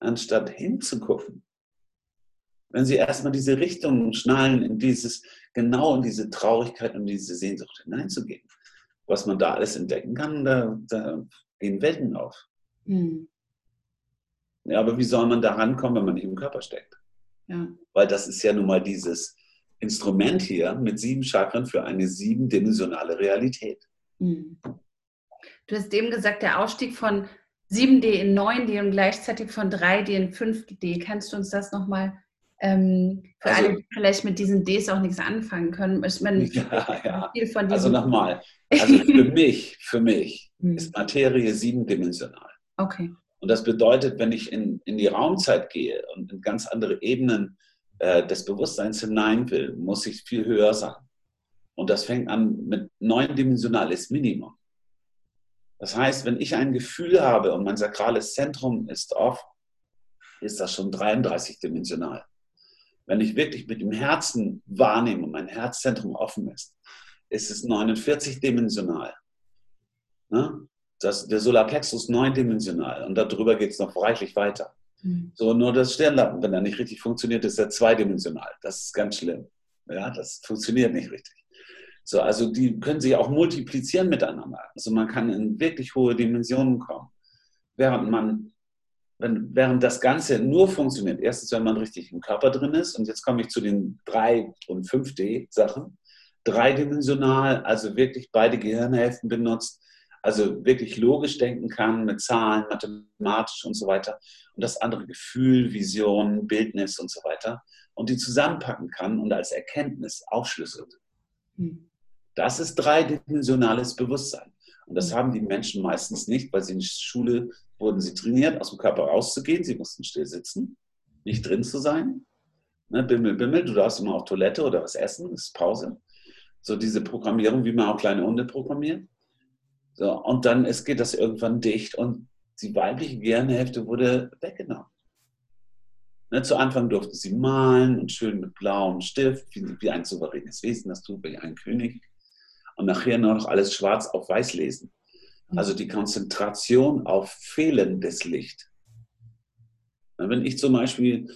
anstatt hinzugucken wenn sie erstmal diese Richtung schnallen, in dieses, genau in diese Traurigkeit und diese Sehnsucht hineinzugehen. Was man da alles entdecken kann, da, da gehen Welten auf. Mhm. Ja, aber wie soll man da rankommen, wenn man nicht im Körper steckt? Ja. Weil das ist ja nun mal dieses Instrument hier mit sieben Chakren für eine siebendimensionale Realität. Mhm. Du hast eben gesagt, der Ausstieg von 7D in 9D und gleichzeitig von 3D in 5D. Kannst du uns das nochmal ähm, für also, alle, die vielleicht mit diesen Ds auch nichts anfangen können. Ich meine, ja, ja. Viel von also nochmal, also für mich, für mich hm. ist Materie siebendimensional. Okay. Und das bedeutet, wenn ich in, in die Raumzeit gehe und in ganz andere Ebenen äh, des Bewusstseins hinein will, muss ich viel höher sein. Und das fängt an mit neundimensionales Minimum. Das heißt, wenn ich ein Gefühl habe und mein sakrales Zentrum ist off, ist das schon 33 dimensional wenn ich wirklich mit dem Herzen wahrnehme und mein Herzzentrum offen ist, ist es 49-dimensional. Ne? Das, der Solarplexus neundimensional und darüber geht es noch reichlich weiter. Mhm. So, nur das Sternlappen, wenn er nicht richtig funktioniert, ist er zweidimensional. Das ist ganz schlimm. Ja, das funktioniert nicht richtig. So, also die können sich auch multiplizieren miteinander. Also man kann in wirklich hohe Dimensionen kommen. Während man, wenn, während das Ganze nur funktioniert, erstens, wenn man richtig im Körper drin ist, und jetzt komme ich zu den 3 und 5D-Sachen, dreidimensional, also wirklich beide Gehirnhälften benutzt, also wirklich logisch denken kann mit Zahlen, mathematisch und so weiter. Und das andere Gefühl, Vision, Bildnis und so weiter. Und die zusammenpacken kann und als Erkenntnis aufschlüsselt. Hm. Das ist dreidimensionales Bewusstsein. Und das haben die Menschen meistens nicht, weil sie in der Schule wurden sie trainiert, aus dem Körper rauszugehen. Sie mussten still sitzen, nicht drin zu sein. Ne, bimmel, bimmel, du darfst immer auf Toilette oder was essen, das ist Pause. So diese Programmierung, wie man auch kleine Hunde programmiert. So, und dann es geht das irgendwann dicht und die weibliche Gehirnhälfte wurde weggenommen. Ne, zu Anfang durfte sie malen und schön mit blauem Stift, wie, wie ein souveränes Wesen, das tut wie ein König. Und nachher noch alles schwarz auf weiß lesen. Also die Konzentration auf fehlendes Licht. Wenn ich zum Beispiel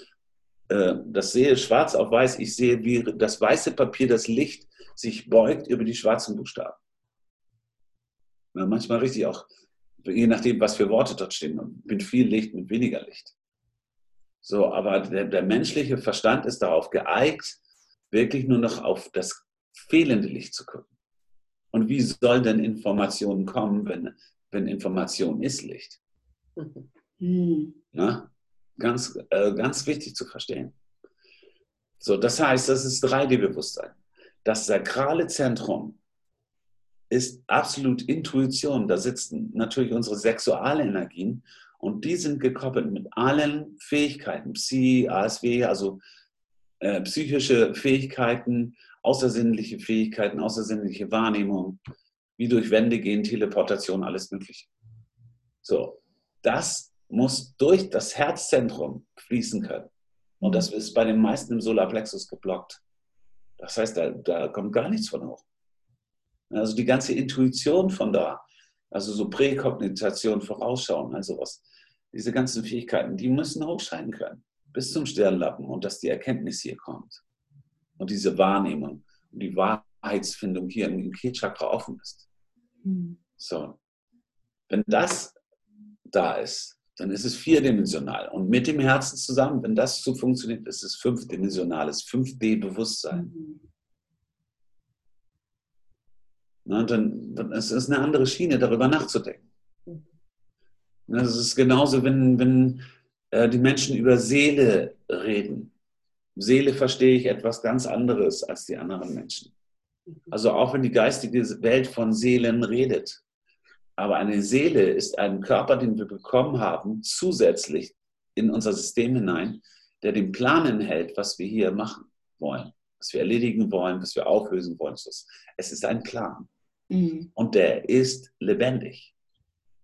äh, das sehe, schwarz auf weiß, ich sehe, wie das weiße Papier das Licht sich beugt über die schwarzen Buchstaben. Ja, manchmal richtig auch, je nachdem, was für Worte dort stehen, mit viel Licht, mit weniger Licht. So, aber der, der menschliche Verstand ist darauf geeigt, wirklich nur noch auf das fehlende Licht zu gucken. Und wie soll denn Informationen kommen, wenn, wenn Information ist Licht? Mhm. Na? Ganz, äh, ganz wichtig zu verstehen. So, das heißt, das ist 3D-Bewusstsein. Das sakrale Zentrum ist absolut Intuition. Da sitzen natürlich unsere Sexualenergien und die sind gekoppelt mit allen Fähigkeiten, Psi, ASW, also äh, psychische Fähigkeiten, außersinnliche Fähigkeiten, außersinnliche Wahrnehmung, wie durch Wände gehen, Teleportation, alles Mögliche. So, das muss durch das Herzzentrum fließen können. Und das ist bei den meisten im Solarplexus geblockt. Das heißt, da, da kommt gar nichts von hoch. Also die ganze Intuition von da, also so Präkognition, Vorausschauen, also was, diese ganzen Fähigkeiten, die müssen hochscheinen können bis zum Sternlappen und dass die Erkenntnis hier kommt und diese Wahrnehmung und die Wahrheitsfindung hier im Kehlchakra offen ist. Mhm. So, wenn das da ist, dann ist es vierdimensional. Und mit dem Herzen zusammen, wenn das so funktioniert, ist es fünfdimensionales, 5D-Bewusstsein. Mhm. Na, dann, dann ist es eine andere Schiene, darüber nachzudenken. Mhm. Das ist genauso, wenn, wenn äh, die Menschen über Seele reden. Seele verstehe ich etwas ganz anderes als die anderen Menschen. Also auch wenn die geistige Welt von Seelen redet, aber eine Seele ist ein Körper, den wir bekommen haben, zusätzlich in unser System hinein, der den Plan enthält, was wir hier machen wollen, was wir erledigen wollen, was wir auflösen wollen. Es ist ein Plan. Mhm. Und der ist lebendig,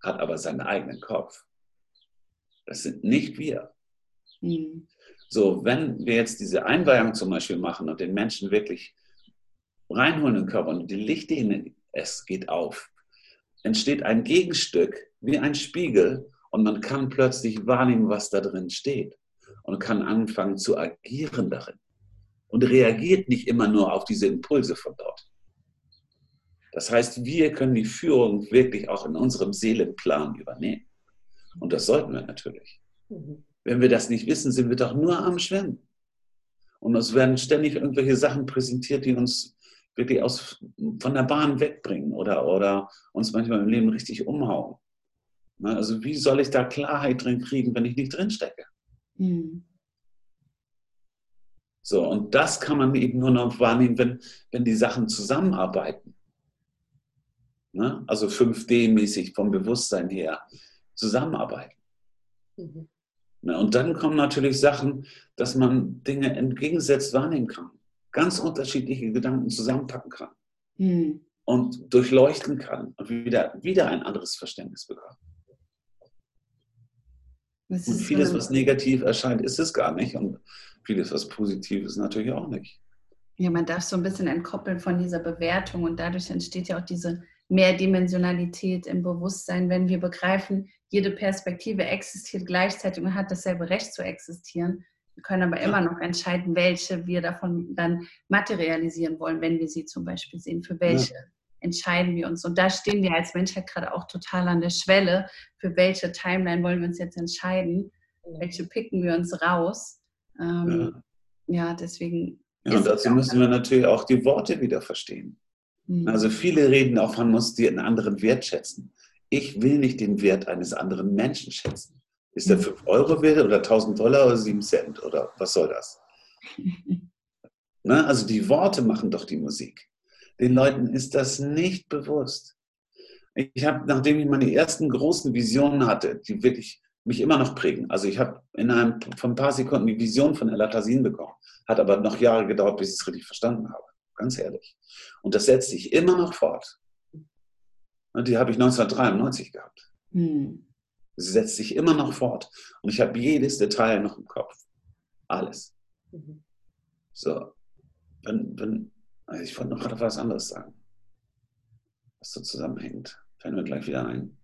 hat aber seinen eigenen Kopf. Das sind nicht wir. Mhm. So, wenn wir jetzt diese Einweihung zum Beispiel machen und den Menschen wirklich reinholen in den Körper und die Lichtlinie, es geht auf, entsteht ein Gegenstück wie ein Spiegel und man kann plötzlich wahrnehmen, was da drin steht und kann anfangen zu agieren darin und reagiert nicht immer nur auf diese Impulse von dort. Das heißt, wir können die Führung wirklich auch in unserem Seelenplan übernehmen. Und das sollten wir natürlich. Wenn wir das nicht wissen, sind wir doch nur am Schwimmen. Und es werden ständig irgendwelche Sachen präsentiert, die uns wirklich aus, von der Bahn wegbringen oder, oder uns manchmal im Leben richtig umhauen. Also wie soll ich da Klarheit drin kriegen, wenn ich nicht drin stecke? Mhm. So, und das kann man eben nur noch wahrnehmen, wenn, wenn die Sachen zusammenarbeiten. Ne? Also 5D-mäßig vom Bewusstsein her zusammenarbeiten. Mhm. Ne? Und dann kommen natürlich Sachen, dass man Dinge entgegensetzt wahrnehmen kann ganz unterschiedliche Gedanken zusammenpacken kann mhm. und durchleuchten kann und wieder, wieder ein anderes Verständnis bekommt. Und vieles, was negativ erscheint, ist es gar nicht. Und vieles, was positiv ist, natürlich auch nicht. Ja, man darf so ein bisschen entkoppeln von dieser Bewertung und dadurch entsteht ja auch diese Mehrdimensionalität im Bewusstsein, wenn wir begreifen, jede Perspektive existiert gleichzeitig und hat dasselbe Recht zu existieren. Wir können aber immer noch entscheiden, welche wir davon dann materialisieren wollen, wenn wir sie zum Beispiel sehen. Für welche ja. entscheiden wir uns? Und da stehen wir als Menschheit gerade auch total an der Schwelle. Für welche Timeline wollen wir uns jetzt entscheiden? Welche picken wir uns raus? Ähm, ja. ja. deswegen. Ja, und dazu müssen wir natürlich auch die Worte wieder verstehen. Mhm. Also viele reden auch, man muss den anderen wertschätzen. Ich will nicht den Wert eines anderen Menschen schätzen. Ist der 5 mhm. Euro wert oder 1000 Dollar oder 7 Cent oder was soll das? ne? Also die Worte machen doch die Musik. Den Leuten ist das nicht bewusst. Ich habe, nachdem ich meine ersten großen Visionen hatte, die wirklich mich immer noch prägen, also ich habe in einem, von ein paar Sekunden die Vision von Elatasin bekommen, hat aber noch Jahre gedauert, bis ich es richtig verstanden habe, ganz ehrlich. Und das setzt sich immer noch fort. Und die habe ich 1993 gehabt. Hm. Sie setzt sich immer noch fort. Und ich habe jedes Detail noch im Kopf. Alles. Mhm. So. Wenn, wenn, also ich wollte noch was anderes sagen. Was so zusammenhängt. Fällt mir gleich wieder ein.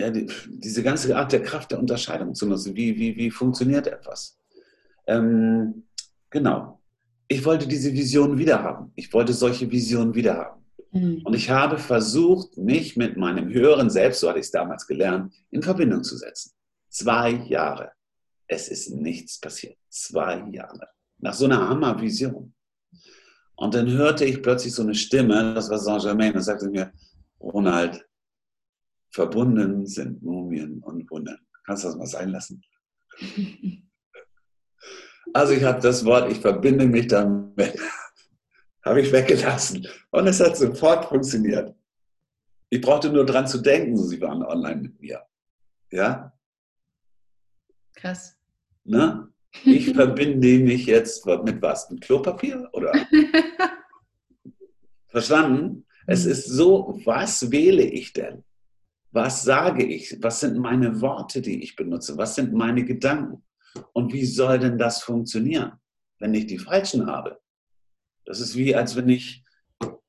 Ja, die, diese ganze Art der Kraft der Unterscheidung zu nutzen. Wie, wie, wie funktioniert etwas? Ähm, genau ich wollte diese Vision wieder haben. Ich wollte solche Visionen wieder haben. Mhm. Und ich habe versucht, mich mit meinem höheren Selbst, so hatte ich es damals gelernt, in Verbindung zu setzen. Zwei Jahre. Es ist nichts passiert. Zwei Jahre. Nach so einer Hammervision. Und dann hörte ich plötzlich so eine Stimme, das war Saint-Germain, und sagte mir, Ronald, verbunden sind Mumien und Wunden. Kannst du das mal sein lassen? Also ich habe das Wort, ich verbinde mich damit, habe ich weggelassen. Und es hat sofort funktioniert. Ich brauchte nur dran zu denken, sie waren online mit mir. Ja? Krass. Ne? Ich verbinde mich jetzt mit was? Mit Klopapier? Oder? Verstanden? Es mhm. ist so, was wähle ich denn? Was sage ich? Was sind meine Worte, die ich benutze? Was sind meine Gedanken? Und wie soll denn das funktionieren, wenn ich die falschen habe? Das ist wie, als wenn ich,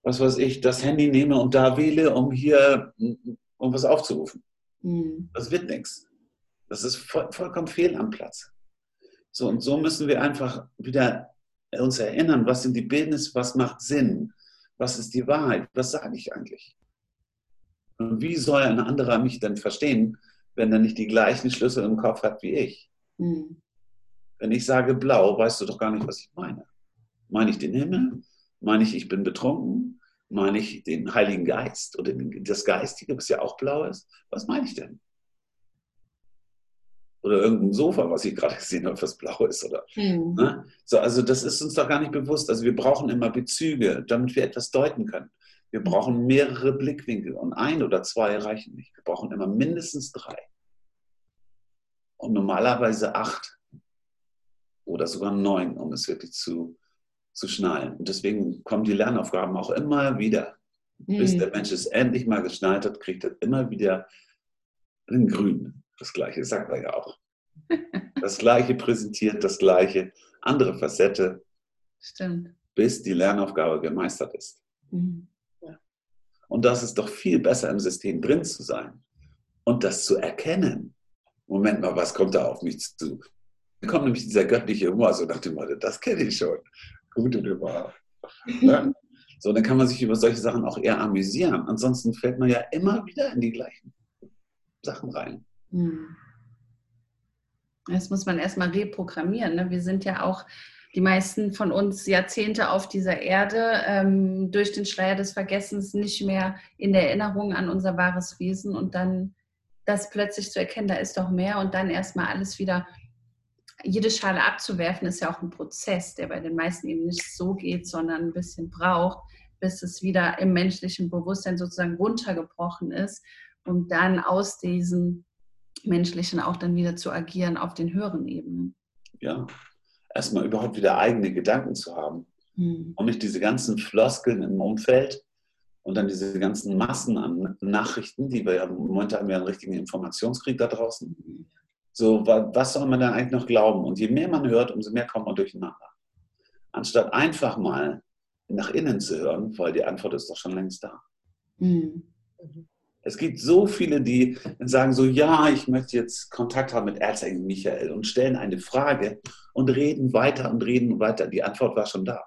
was weiß ich, das Handy nehme und da wähle, um hier um was aufzurufen. Mhm. Das wird nichts. Das ist voll, vollkommen fehl am Platz. So, und so müssen wir einfach wieder uns erinnern, was sind die Bildnisse, was macht Sinn, was ist die Wahrheit, was sage ich eigentlich? Und wie soll ein anderer mich denn verstehen, wenn er nicht die gleichen Schlüssel im Kopf hat wie ich? Mhm. Wenn ich sage blau, weißt du doch gar nicht, was ich meine. Meine ich den Himmel? Meine ich, ich bin betrunken? Meine ich den Heiligen Geist oder das Geistige, was ja auch blau ist? Was meine ich denn? Oder irgendein Sofa, was ich gerade gesehen habe, was blau ist. Oder, mhm. ne? so, also das ist uns doch gar nicht bewusst. Also wir brauchen immer Bezüge, damit wir etwas deuten können. Wir brauchen mehrere Blickwinkel und ein oder zwei reichen nicht. Wir brauchen immer mindestens drei und normalerweise acht oder sogar neun, um es wirklich zu, zu schnallen. Und deswegen kommen die Lernaufgaben auch immer wieder. Mhm. Bis der Mensch es endlich mal geschnallt hat, kriegt er immer wieder den Grün. Das Gleiche sagt er ja auch. Das Gleiche präsentiert, das Gleiche, andere Facette. Stimmt. Bis die Lernaufgabe gemeistert ist. Mhm. Und das ist doch viel besser im System drin zu sein und das zu erkennen. Moment mal, was kommt da auf mich zu? Dann kommt nämlich dieser göttliche Humor, so nach dem Motto, das kenne ich schon. Gute Humor. Ja? So, dann kann man sich über solche Sachen auch eher amüsieren. Ansonsten fällt man ja immer wieder in die gleichen Sachen rein. Hm. Das muss man erstmal reprogrammieren. Ne? Wir sind ja auch die meisten von uns Jahrzehnte auf dieser Erde ähm, durch den Schleier des Vergessens nicht mehr in der Erinnerung an unser wahres Wesen und dann das plötzlich zu erkennen, da ist doch mehr und dann erstmal alles wieder, jede Schale abzuwerfen, ist ja auch ein Prozess, der bei den meisten eben nicht so geht, sondern ein bisschen braucht, bis es wieder im menschlichen Bewusstsein sozusagen runtergebrochen ist, um dann aus diesem menschlichen auch dann wieder zu agieren auf den höheren Ebenen. Ja, erstmal überhaupt wieder eigene Gedanken zu haben hm. und nicht diese ganzen Floskeln im Umfeld, und dann diese ganzen Massen an Nachrichten, die wir ja momentan haben wir einen richtigen Informationskrieg da draußen. So, was soll man dann eigentlich noch glauben? Und je mehr man hört, umso mehr kommt man durcheinander. Anstatt einfach mal nach innen zu hören, weil die Antwort ist doch schon längst da. Mhm. Es gibt so viele, die sagen so, ja, ich möchte jetzt Kontakt haben mit Erzengel Michael und stellen eine Frage und reden weiter und reden weiter. Die Antwort war schon da.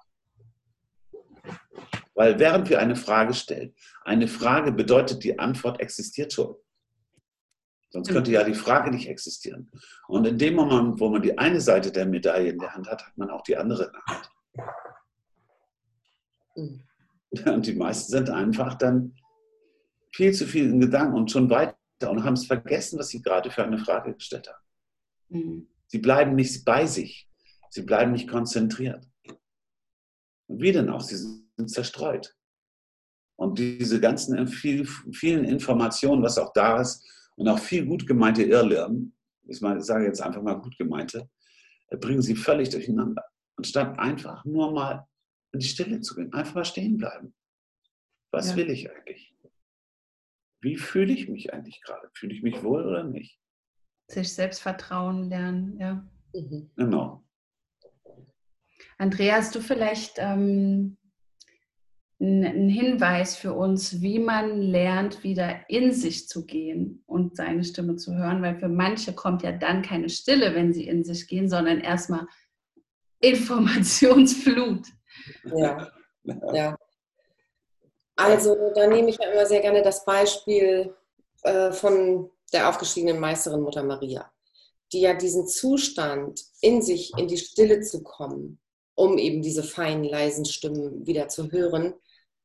Weil während wir eine Frage stellen, eine Frage bedeutet, die Antwort existiert schon. Sonst könnte ja die Frage nicht existieren. Und in dem Moment, wo man die eine Seite der Medaille in der Hand hat, hat man auch die andere in der Hand. Mhm. Und die meisten sind einfach dann viel zu viel in Gedanken und schon weiter und haben es vergessen, was sie gerade für eine Frage gestellt haben. Mhm. Sie bleiben nicht bei sich. Sie bleiben nicht konzentriert. Und wie denn auch? Sie sind zerstreut. Und diese ganzen vielen Informationen, was auch da ist, und auch viel gut gemeinte Irrlehrer, ich sage jetzt einfach mal gut gemeinte, bringen sie völlig durcheinander. Anstatt einfach nur mal in die Stille zu gehen, einfach mal stehen bleiben. Was ja. will ich eigentlich? Wie fühle ich mich eigentlich gerade? Fühle ich mich wohl oder nicht? Sich Selbstvertrauen lernen, ja. Mhm. Genau. Andrea, hast du vielleicht ähm, einen Hinweis für uns, wie man lernt, wieder in sich zu gehen und seine Stimme zu hören? Weil für manche kommt ja dann keine Stille, wenn sie in sich gehen, sondern erstmal Informationsflut. Ja, ja. Also da nehme ich ja immer sehr gerne das Beispiel äh, von der aufgestiegenen Meisterin Mutter Maria, die ja diesen Zustand, in sich in die Stille zu kommen, um eben diese feinen, leisen Stimmen wieder zu hören,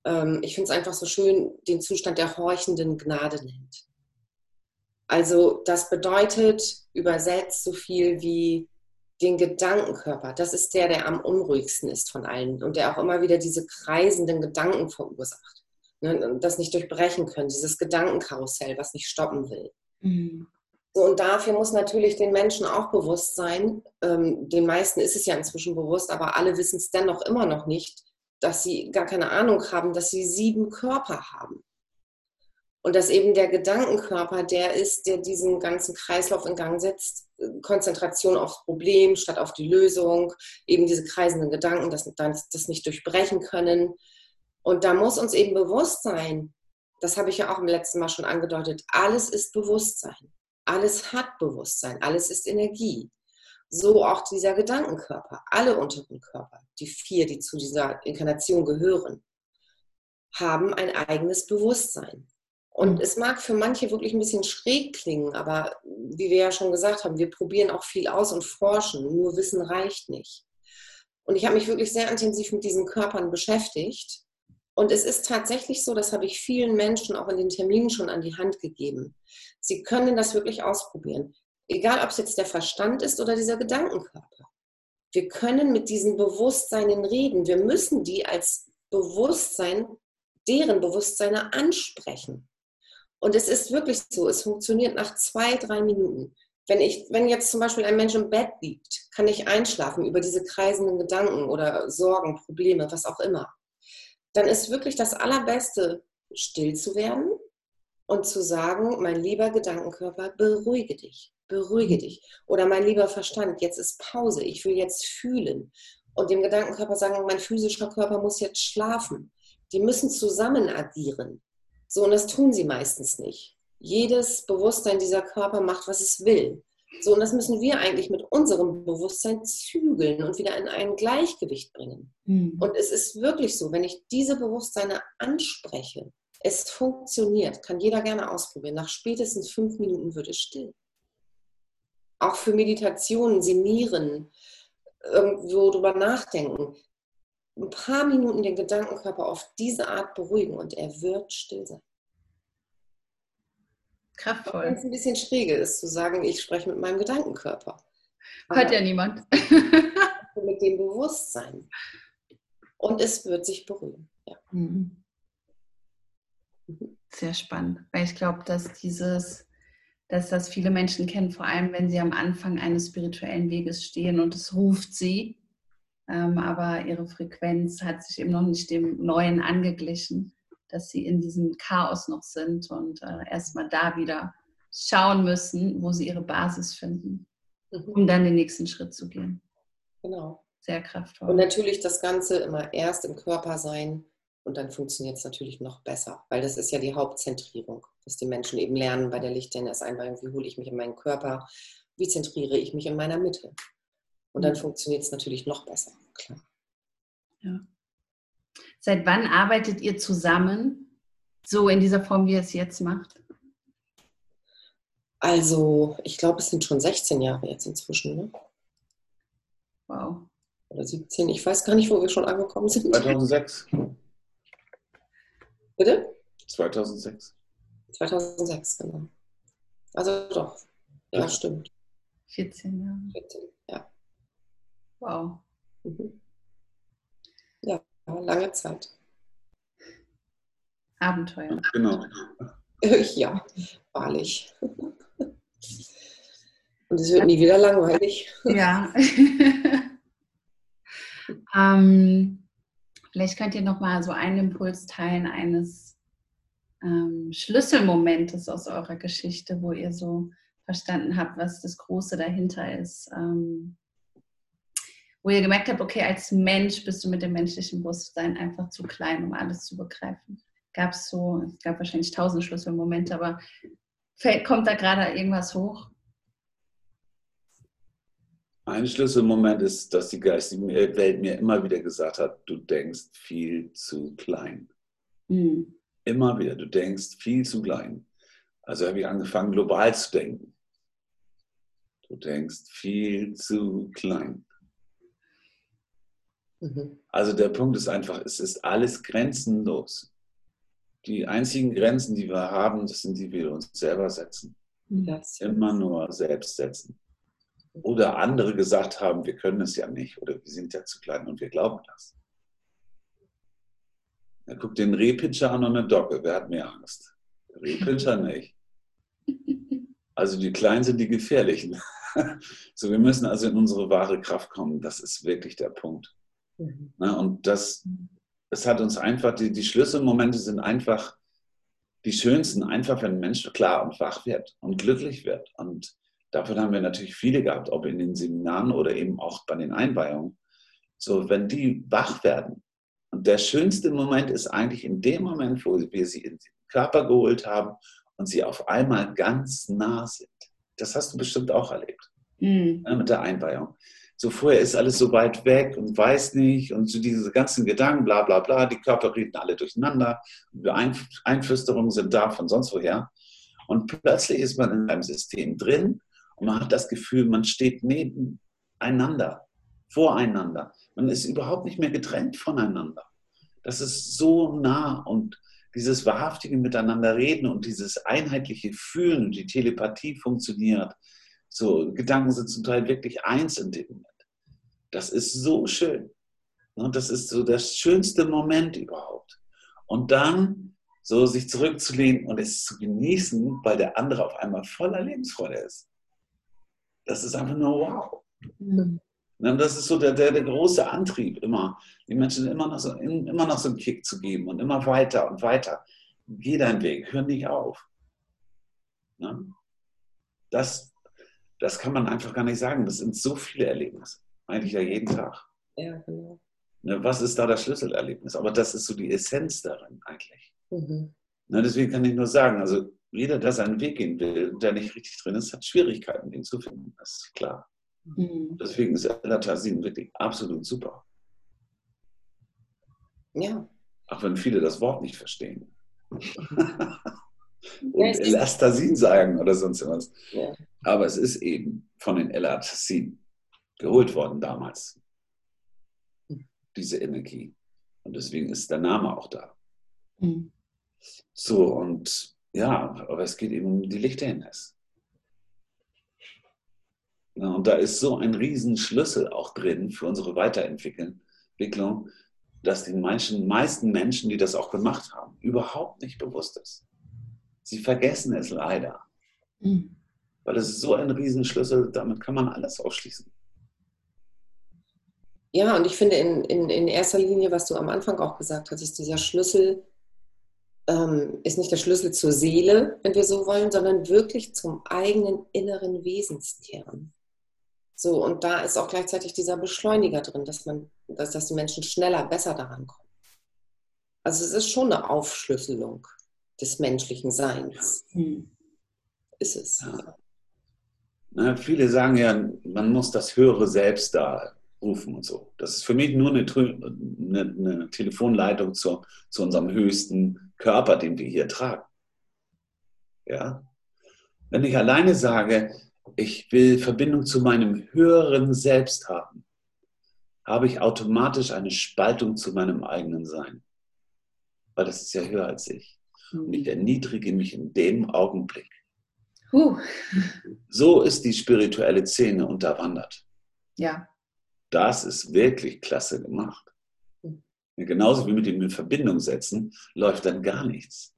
ähm, ich finde es einfach so schön, den Zustand der horchenden Gnade nennt. Also das bedeutet übersetzt so viel wie den Gedankenkörper. Das ist der, der am unruhigsten ist von allen und der auch immer wieder diese kreisenden Gedanken verursacht. Ne, das nicht durchbrechen können, dieses Gedankenkarussell, was nicht stoppen will. Mhm. So, und dafür muss natürlich den Menschen auch bewusst sein, ähm, den meisten ist es ja inzwischen bewusst, aber alle wissen es dennoch immer noch nicht, dass sie gar keine Ahnung haben, dass sie sieben Körper haben. Und dass eben der Gedankenkörper der ist, der diesen ganzen Kreislauf in Gang setzt. Konzentration aufs Problem statt auf die Lösung, eben diese kreisenden Gedanken, dass das nicht durchbrechen können. Und da muss uns eben bewusst sein, das habe ich ja auch im letzten Mal schon angedeutet, alles ist Bewusstsein. Alles hat Bewusstsein, alles ist Energie so auch dieser Gedankenkörper. Alle unteren Körper, die vier, die zu dieser Inkarnation gehören, haben ein eigenes Bewusstsein. Und mhm. es mag für manche wirklich ein bisschen schräg klingen, aber wie wir ja schon gesagt haben, wir probieren auch viel aus und forschen. Nur Wissen reicht nicht. Und ich habe mich wirklich sehr intensiv mit diesen Körpern beschäftigt. Und es ist tatsächlich so, das habe ich vielen Menschen auch in den Terminen schon an die Hand gegeben. Sie können das wirklich ausprobieren. Egal, ob es jetzt der Verstand ist oder dieser Gedankenkörper. Wir können mit diesen Bewusstseinen reden. Wir müssen die als Bewusstsein, deren Bewusstseine ansprechen. Und es ist wirklich so, es funktioniert nach zwei, drei Minuten. Wenn, ich, wenn jetzt zum Beispiel ein Mensch im Bett liegt, kann ich einschlafen über diese kreisenden Gedanken oder Sorgen, Probleme, was auch immer. Dann ist wirklich das Allerbeste, still zu werden und zu sagen, mein lieber Gedankenkörper, beruhige dich beruhige mhm. dich. Oder mein lieber Verstand, jetzt ist Pause, ich will jetzt fühlen. Und dem Gedankenkörper sagen, mein physischer Körper muss jetzt schlafen. Die müssen zusammen agieren. So, und das tun sie meistens nicht. Jedes Bewusstsein dieser Körper macht, was es will. So, und das müssen wir eigentlich mit unserem Bewusstsein zügeln und wieder in ein Gleichgewicht bringen. Mhm. Und es ist wirklich so, wenn ich diese Bewusstseine anspreche, es funktioniert, kann jeder gerne ausprobieren. Nach spätestens fünf Minuten wird es still auch für Meditationen, Sinieren, irgendwo drüber nachdenken. Ein paar Minuten den Gedankenkörper auf diese Art beruhigen und er wird still sein. Kraftvoll. Wenn es ein bisschen schräge ist, zu sagen, ich spreche mit meinem Gedankenkörper. Hört ja niemand. mit dem Bewusstsein. Und es wird sich beruhigen. Ja. Mhm. Sehr spannend, weil ich glaube, dass dieses dass das viele Menschen kennen, vor allem wenn sie am Anfang eines spirituellen Weges stehen und es ruft sie, ähm, aber ihre Frequenz hat sich eben noch nicht dem Neuen angeglichen, dass sie in diesem Chaos noch sind und äh, erstmal da wieder schauen müssen, wo sie ihre Basis finden, mhm. um dann den nächsten Schritt zu gehen. Genau. Sehr kraftvoll. Und natürlich das Ganze immer erst im Körper sein und dann funktioniert es natürlich noch besser, weil das ist ja die Hauptzentrierung, dass die Menschen eben lernen bei der Lichtdns-Einweihung, wie hole ich mich in meinen Körper, wie zentriere ich mich in meiner Mitte. Und dann mhm. funktioniert es natürlich noch besser, klar. Ja. Seit wann arbeitet ihr zusammen, so in dieser Form, wie ihr es jetzt macht? Also, ich glaube, es sind schon 16 Jahre jetzt inzwischen. Ne? Wow. Oder 17, ich weiß gar nicht, wo wir schon angekommen sind. 2006. Bitte? 2006. 2006, genau. Also doch. Ja, stimmt. 14 Jahre. 14, ja. Wow. Mhm. Lange Zeit. Abenteuer. Genau. Ja, wahrlich. Und es wird nie wieder langweilig. Ja. ähm, vielleicht könnt ihr noch mal so einen Impuls teilen eines ähm, Schlüsselmomentes aus eurer Geschichte, wo ihr so verstanden habt, was das Große dahinter ist. Ähm, wo ihr gemerkt habt, okay, als Mensch bist du mit dem menschlichen Bewusstsein einfach zu klein, um alles zu begreifen. Gab es so, es gab wahrscheinlich tausend Schlüsselmomente, aber kommt da gerade irgendwas hoch? Ein Schlüsselmoment ist, dass die geistige Welt mir immer wieder gesagt hat, du denkst viel zu klein. Mhm. Immer wieder, du denkst viel zu klein. Also habe ich angefangen, global zu denken. Du denkst viel zu klein. Mhm. Also der Punkt ist einfach, es ist alles grenzenlos. Die einzigen Grenzen, die wir haben, das sind die, die wir uns selber setzen. Das Immer nur selbst setzen. Oder andere gesagt haben, wir können es ja nicht oder wir sind ja zu klein und wir glauben das. Er guckt den Rehpitcher an und eine Docke. Wer hat mehr Angst? Der Rehpitcher nicht. Also die Kleinen sind die Gefährlichen. So, wir müssen also in unsere wahre Kraft kommen. Das ist wirklich der Punkt. Mhm. Und das, es hat uns einfach, die, die Schlüsselmomente sind einfach die schönsten, einfach wenn ein Mensch klar und wach wird und glücklich wird. Und Davon haben wir natürlich viele gehabt, ob in den Seminaren oder eben auch bei den Einweihungen. So, wenn die wach werden. Und der schönste Moment ist eigentlich in dem Moment, wo wir sie in den Körper geholt haben und sie auf einmal ganz nah sind. Das hast du bestimmt auch erlebt mhm. ne, mit der Einweihung. So vorher ist alles so weit weg und weiß nicht und so diese ganzen Gedanken, bla bla bla, die Körper reden alle durcheinander, Einflüsterungen sind da von sonst woher. Und plötzlich ist man in einem System drin und man hat das Gefühl, man steht nebeneinander, voreinander. Man ist überhaupt nicht mehr getrennt voneinander. Das ist so nah und dieses wahrhaftige Miteinander reden und dieses einheitliche Fühlen die Telepathie funktioniert. So, Gedanken sind zum Teil wirklich eins in dem. Das ist so schön. Und das ist so das schönste Moment überhaupt. Und dann so sich zurückzulehnen und es zu genießen, weil der andere auf einmal voller Lebensfreude ist. Das ist einfach nur wow. Mhm. Das ist so der, der, der, große Antrieb immer, die Menschen immer noch, so, immer noch so einen Kick zu geben und immer weiter und weiter. Geh deinen Weg, hör nicht auf. Das, das kann man einfach gar nicht sagen. Das sind so viele Erlebnisse. Eigentlich ja jeden Tag. Ja, genau. Was ist da das Schlüsselerlebnis? Aber das ist so die Essenz darin eigentlich. Mhm. Deswegen kann ich nur sagen, also jeder, der seinen Weg gehen will, der nicht richtig drin ist, hat Schwierigkeiten, ihn zu finden. Das ist klar. Mhm. Deswegen ist Elatasin wirklich absolut super. Ja. Auch wenn viele das Wort nicht verstehen. Und ja, Elastasin sagen oder sonst was. Ja. Aber es ist eben von den Elatasin geholt worden damals. Diese Energie. Und deswegen ist der Name auch da. Mhm. So, und ja, aber es geht eben um die Lichterhindernis. Ja, und da ist so ein Riesenschlüssel auch drin für unsere Weiterentwicklung, dass den meisten, meisten Menschen, die das auch gemacht haben, überhaupt nicht bewusst ist. Sie vergessen es leider. Mhm. Weil es ist so ein Riesenschlüssel, damit kann man alles ausschließen. Ja, und ich finde in, in, in erster Linie, was du am Anfang auch gesagt hast, ist dieser Schlüssel ähm, ist nicht der Schlüssel zur Seele, wenn wir so wollen, sondern wirklich zum eigenen inneren Wesenskern. So, und da ist auch gleichzeitig dieser Beschleuniger drin, dass man, dass, dass die Menschen schneller, besser daran kommen. Also es ist schon eine Aufschlüsselung des menschlichen Seins. Hm. Ist es. Ja. Na, viele sagen ja, man muss das höhere Selbst da rufen und so. Das ist für mich nur eine, eine, eine Telefonleitung zu, zu unserem höchsten Körper, den wir hier tragen. Ja? Wenn ich alleine sage, ich will Verbindung zu meinem höheren Selbst haben, habe ich automatisch eine Spaltung zu meinem eigenen Sein. Weil das ist ja höher als ich. Und ich erniedrige mich in dem Augenblick. Uh. So ist die spirituelle Szene unterwandert. Ja. Das ist wirklich klasse gemacht. Genauso wie mit dem in Verbindung setzen, läuft dann gar nichts.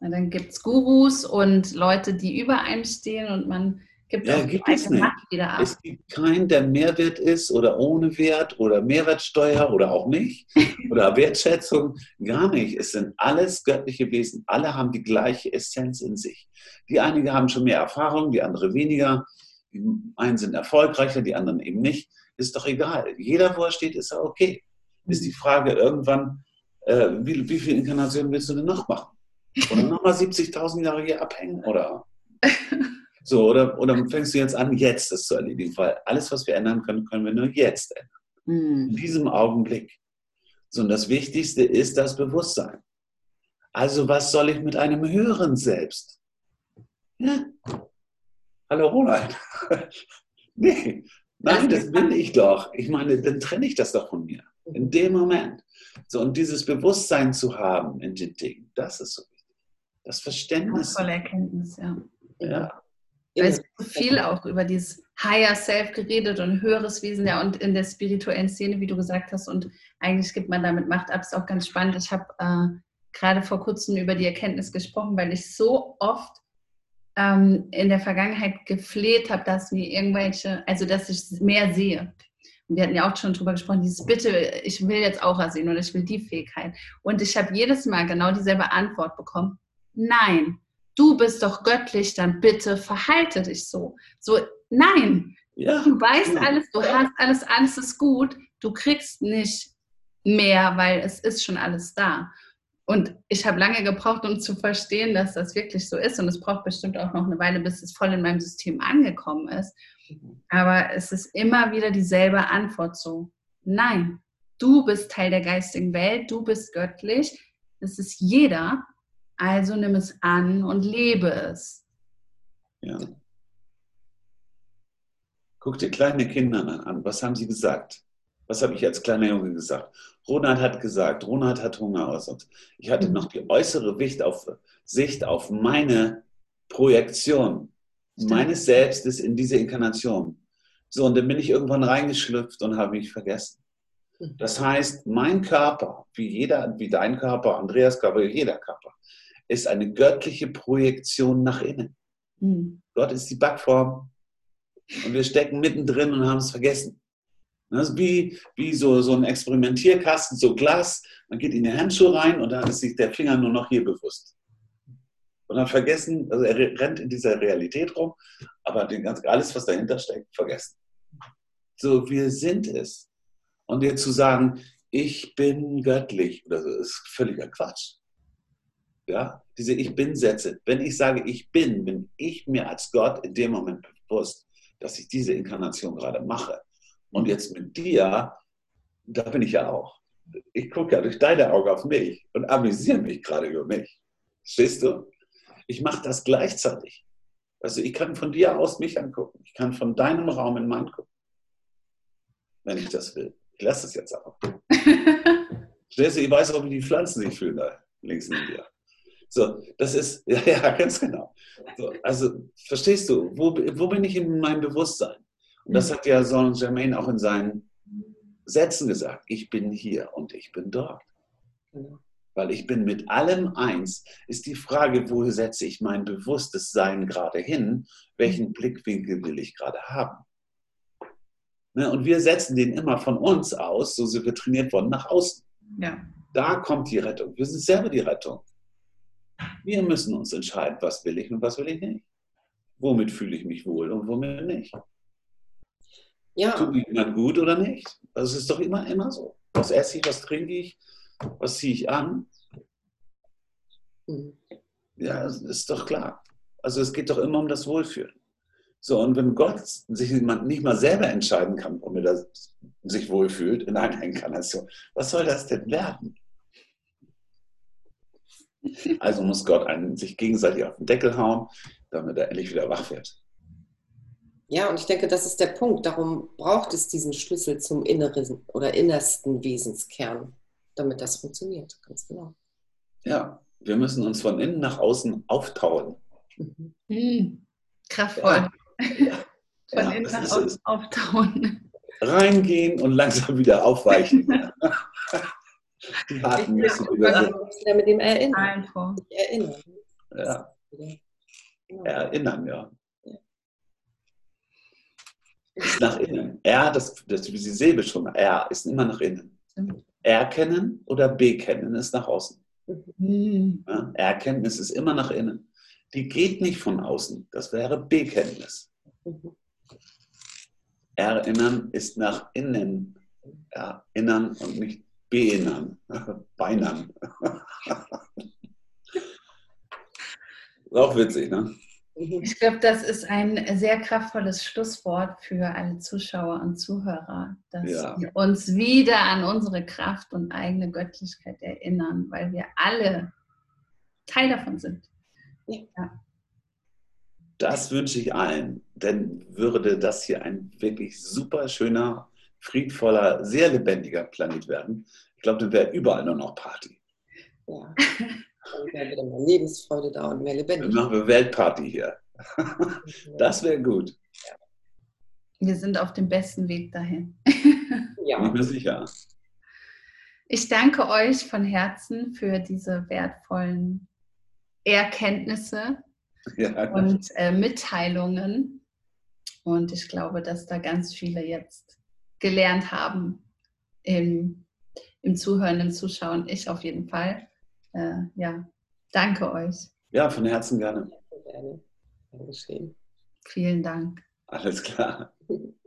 Und dann gibt es Gurus und Leute, die über einem stehen und man gibt ja, auch gibt es nicht. Macht wieder ab. Es gibt keinen, der Mehrwert ist oder ohne Wert oder Mehrwertsteuer oder auch nicht oder Wertschätzung. Gar nicht. Es sind alles göttliche Wesen. Alle haben die gleiche Essenz in sich. Die einige haben schon mehr Erfahrung, die andere weniger. Die einen sind erfolgreicher, die anderen eben nicht. Ist doch egal. Jeder, wo er steht, ist er okay. Ist die Frage irgendwann, äh, wie, wie viele Inkarnationen willst du denn noch machen? Oder nochmal 70.000 Jahre hier abhängen? Oder? So, oder, oder fängst du jetzt an, jetzt das zu erledigen? Weil alles, was wir ändern können, können wir nur jetzt ändern. Mhm. In diesem Augenblick. So, und das Wichtigste ist das Bewusstsein. Also, was soll ich mit einem höheren Selbst? Ja. Hallo Ronald. nee, nein, das bin ich doch. Ich meine, dann trenne ich das doch von mir. In dem Moment. So, und dieses Bewusstsein zu haben in den Dingen, das ist so wichtig. Das Verständnis. Volle Erkenntnis, ja. Ja. Weil es wird viel auch über dieses Higher Self geredet und höheres Wesen, ja, und in der spirituellen Szene, wie du gesagt hast, und eigentlich gibt man damit Macht ab, ist auch ganz spannend. Ich habe äh, gerade vor kurzem über die Erkenntnis gesprochen, weil ich so oft ähm, in der Vergangenheit gefleht habe, dass mir irgendwelche, also dass ich mehr sehe. Und wir hatten ja auch schon drüber gesprochen, dieses Bitte, ich will jetzt Aura sehen oder ich will die Fähigkeit. Und ich habe jedes Mal genau dieselbe Antwort bekommen. Nein, du bist doch göttlich, dann bitte verhalte dich so. So, nein, ja, du weißt ja. alles, du hast alles, alles ist gut. Du kriegst nicht mehr, weil es ist schon alles da. Und ich habe lange gebraucht, um zu verstehen, dass das wirklich so ist. Und es braucht bestimmt auch noch eine Weile, bis es voll in meinem System angekommen ist. Aber es ist immer wieder dieselbe Antwort so. Nein, du bist Teil der geistigen Welt, du bist göttlich. Das ist jeder. Also nimm es an und lebe es. Ja. Guck dir kleine Kinder an. Was haben sie gesagt? Was habe ich als kleiner Junge gesagt? Ronald hat gesagt, Ronald hat Hunger aus. Ich hatte noch die äußere Sicht auf, Sicht auf meine Projektion meines Selbstes in diese Inkarnation. So, und dann bin ich irgendwann reingeschlüpft und habe mich vergessen. Hm. Das heißt, mein Körper, wie jeder, wie dein Körper, Andreas Körper, jeder Körper, ist eine göttliche Projektion nach innen. Mhm. Gott ist die Backform und wir stecken mittendrin und haben es vergessen. Das ist wie, wie so, so ein Experimentierkasten, so Glas. Man geht in die Handschuhe rein und dann ist sich der Finger nur noch hier bewusst. Und dann vergessen, also er rennt in dieser Realität rum, aber den ganz, alles, was dahinter steckt, vergessen. So, wir sind es. Und jetzt zu sagen, ich bin göttlich, so, ist völliger Quatsch. Ja, diese Ich Bin-Sätze. Wenn ich sage, ich bin, bin ich mir als Gott in dem Moment bewusst, dass ich diese Inkarnation gerade mache. Und jetzt mit dir, da bin ich ja auch. Ich gucke ja durch deine Augen auf mich und amüsiere mich gerade über mich. Verstehst du? Ich mache das gleichzeitig. Also ich kann von dir aus mich angucken. Ich kann von deinem Raum in meinen gucken. Wenn ich das will. Ich lasse es jetzt aber. Verstehst du? Ich weiß auch, wie die Pflanzen sich fühlen da links neben dir. So, das ist, ja, ja ganz genau. So, also, verstehst du, wo, wo bin ich in meinem Bewusstsein? Und das hat ja Saint-Germain auch in seinen Sätzen gesagt. Ich bin hier und ich bin dort. Genau. Weil ich bin mit allem eins, ist die Frage, wo setze ich mein bewusstes Sein gerade hin? Welchen Blickwinkel will ich gerade haben? Ne, und wir setzen den immer von uns aus, so sind wir trainiert worden, nach außen. Ja. Da kommt die Rettung. Wir sind selber die Rettung. Wir müssen uns entscheiden, was will ich und was will ich nicht. Womit fühle ich mich wohl und womit nicht. Ja. Tut mir jemand gut oder nicht? Also es ist doch immer, immer so. Was esse ich, was trinke ich, was ziehe ich an? Mhm. Ja, das ist doch klar. Also es geht doch immer um das Wohlfühlen. So, und wenn Gott sich nicht mal selber entscheiden kann, ob er sich wohlfühlt in einer Inkarnation, was soll das denn werden? Also muss Gott einen sich gegenseitig auf den Deckel hauen, damit er endlich wieder wach wird. Ja, und ich denke, das ist der Punkt. Darum braucht es diesen Schlüssel zum inneren oder innersten Wesenskern, damit das funktioniert. Ganz genau. Ja, wir müssen uns von innen nach außen auftauen. Mhm. Mhm. Kraftvoll. Ja. von ja, innen nach außen auftauen. Reingehen und langsam wieder aufweichen. Die harten müssen wieder. wieder mit dem Erinnern. Erinnern. Ja. Erinnern, ja ist nach innen. Er, das, das, wie die Silbe schon, er ist immer nach innen. Erkennen oder bekennen ist nach außen. Mhm. Ja, Erkenntnis ist immer nach innen. Die geht nicht von außen. Das wäre Bekenntnis. Erinnern ist nach innen. Erinnern und nicht beinnern. Beinern. ist auch witzig, ne? Mhm. Ich glaube, das ist ein sehr kraftvolles Schlusswort für alle Zuschauer und Zuhörer, dass ja. wir uns wieder an unsere Kraft und eigene Göttlichkeit erinnern, weil wir alle Teil davon sind. Ja. Das wünsche ich allen, denn würde das hier ein wirklich super schöner, friedvoller, sehr lebendiger Planet werden, ich glaube, dann wäre überall nur noch Party. Ja. Dann wäre wieder mehr Lebensfreude da und mehr Lebendigkeit. Dann machen wir Weltparty hier. Das wäre gut. Wir sind auf dem besten Weg dahin. Ja. Bin mir sicher. Ich danke euch von Herzen für diese wertvollen Erkenntnisse ja, und äh, Mitteilungen. Und ich glaube, dass da ganz viele jetzt gelernt haben im, im Zuhören, im Zuschauen. Ich auf jeden Fall äh, ja, danke euch. Ja, von Herzen gerne. Gerne. Dankeschön. Vielen Dank. Alles klar.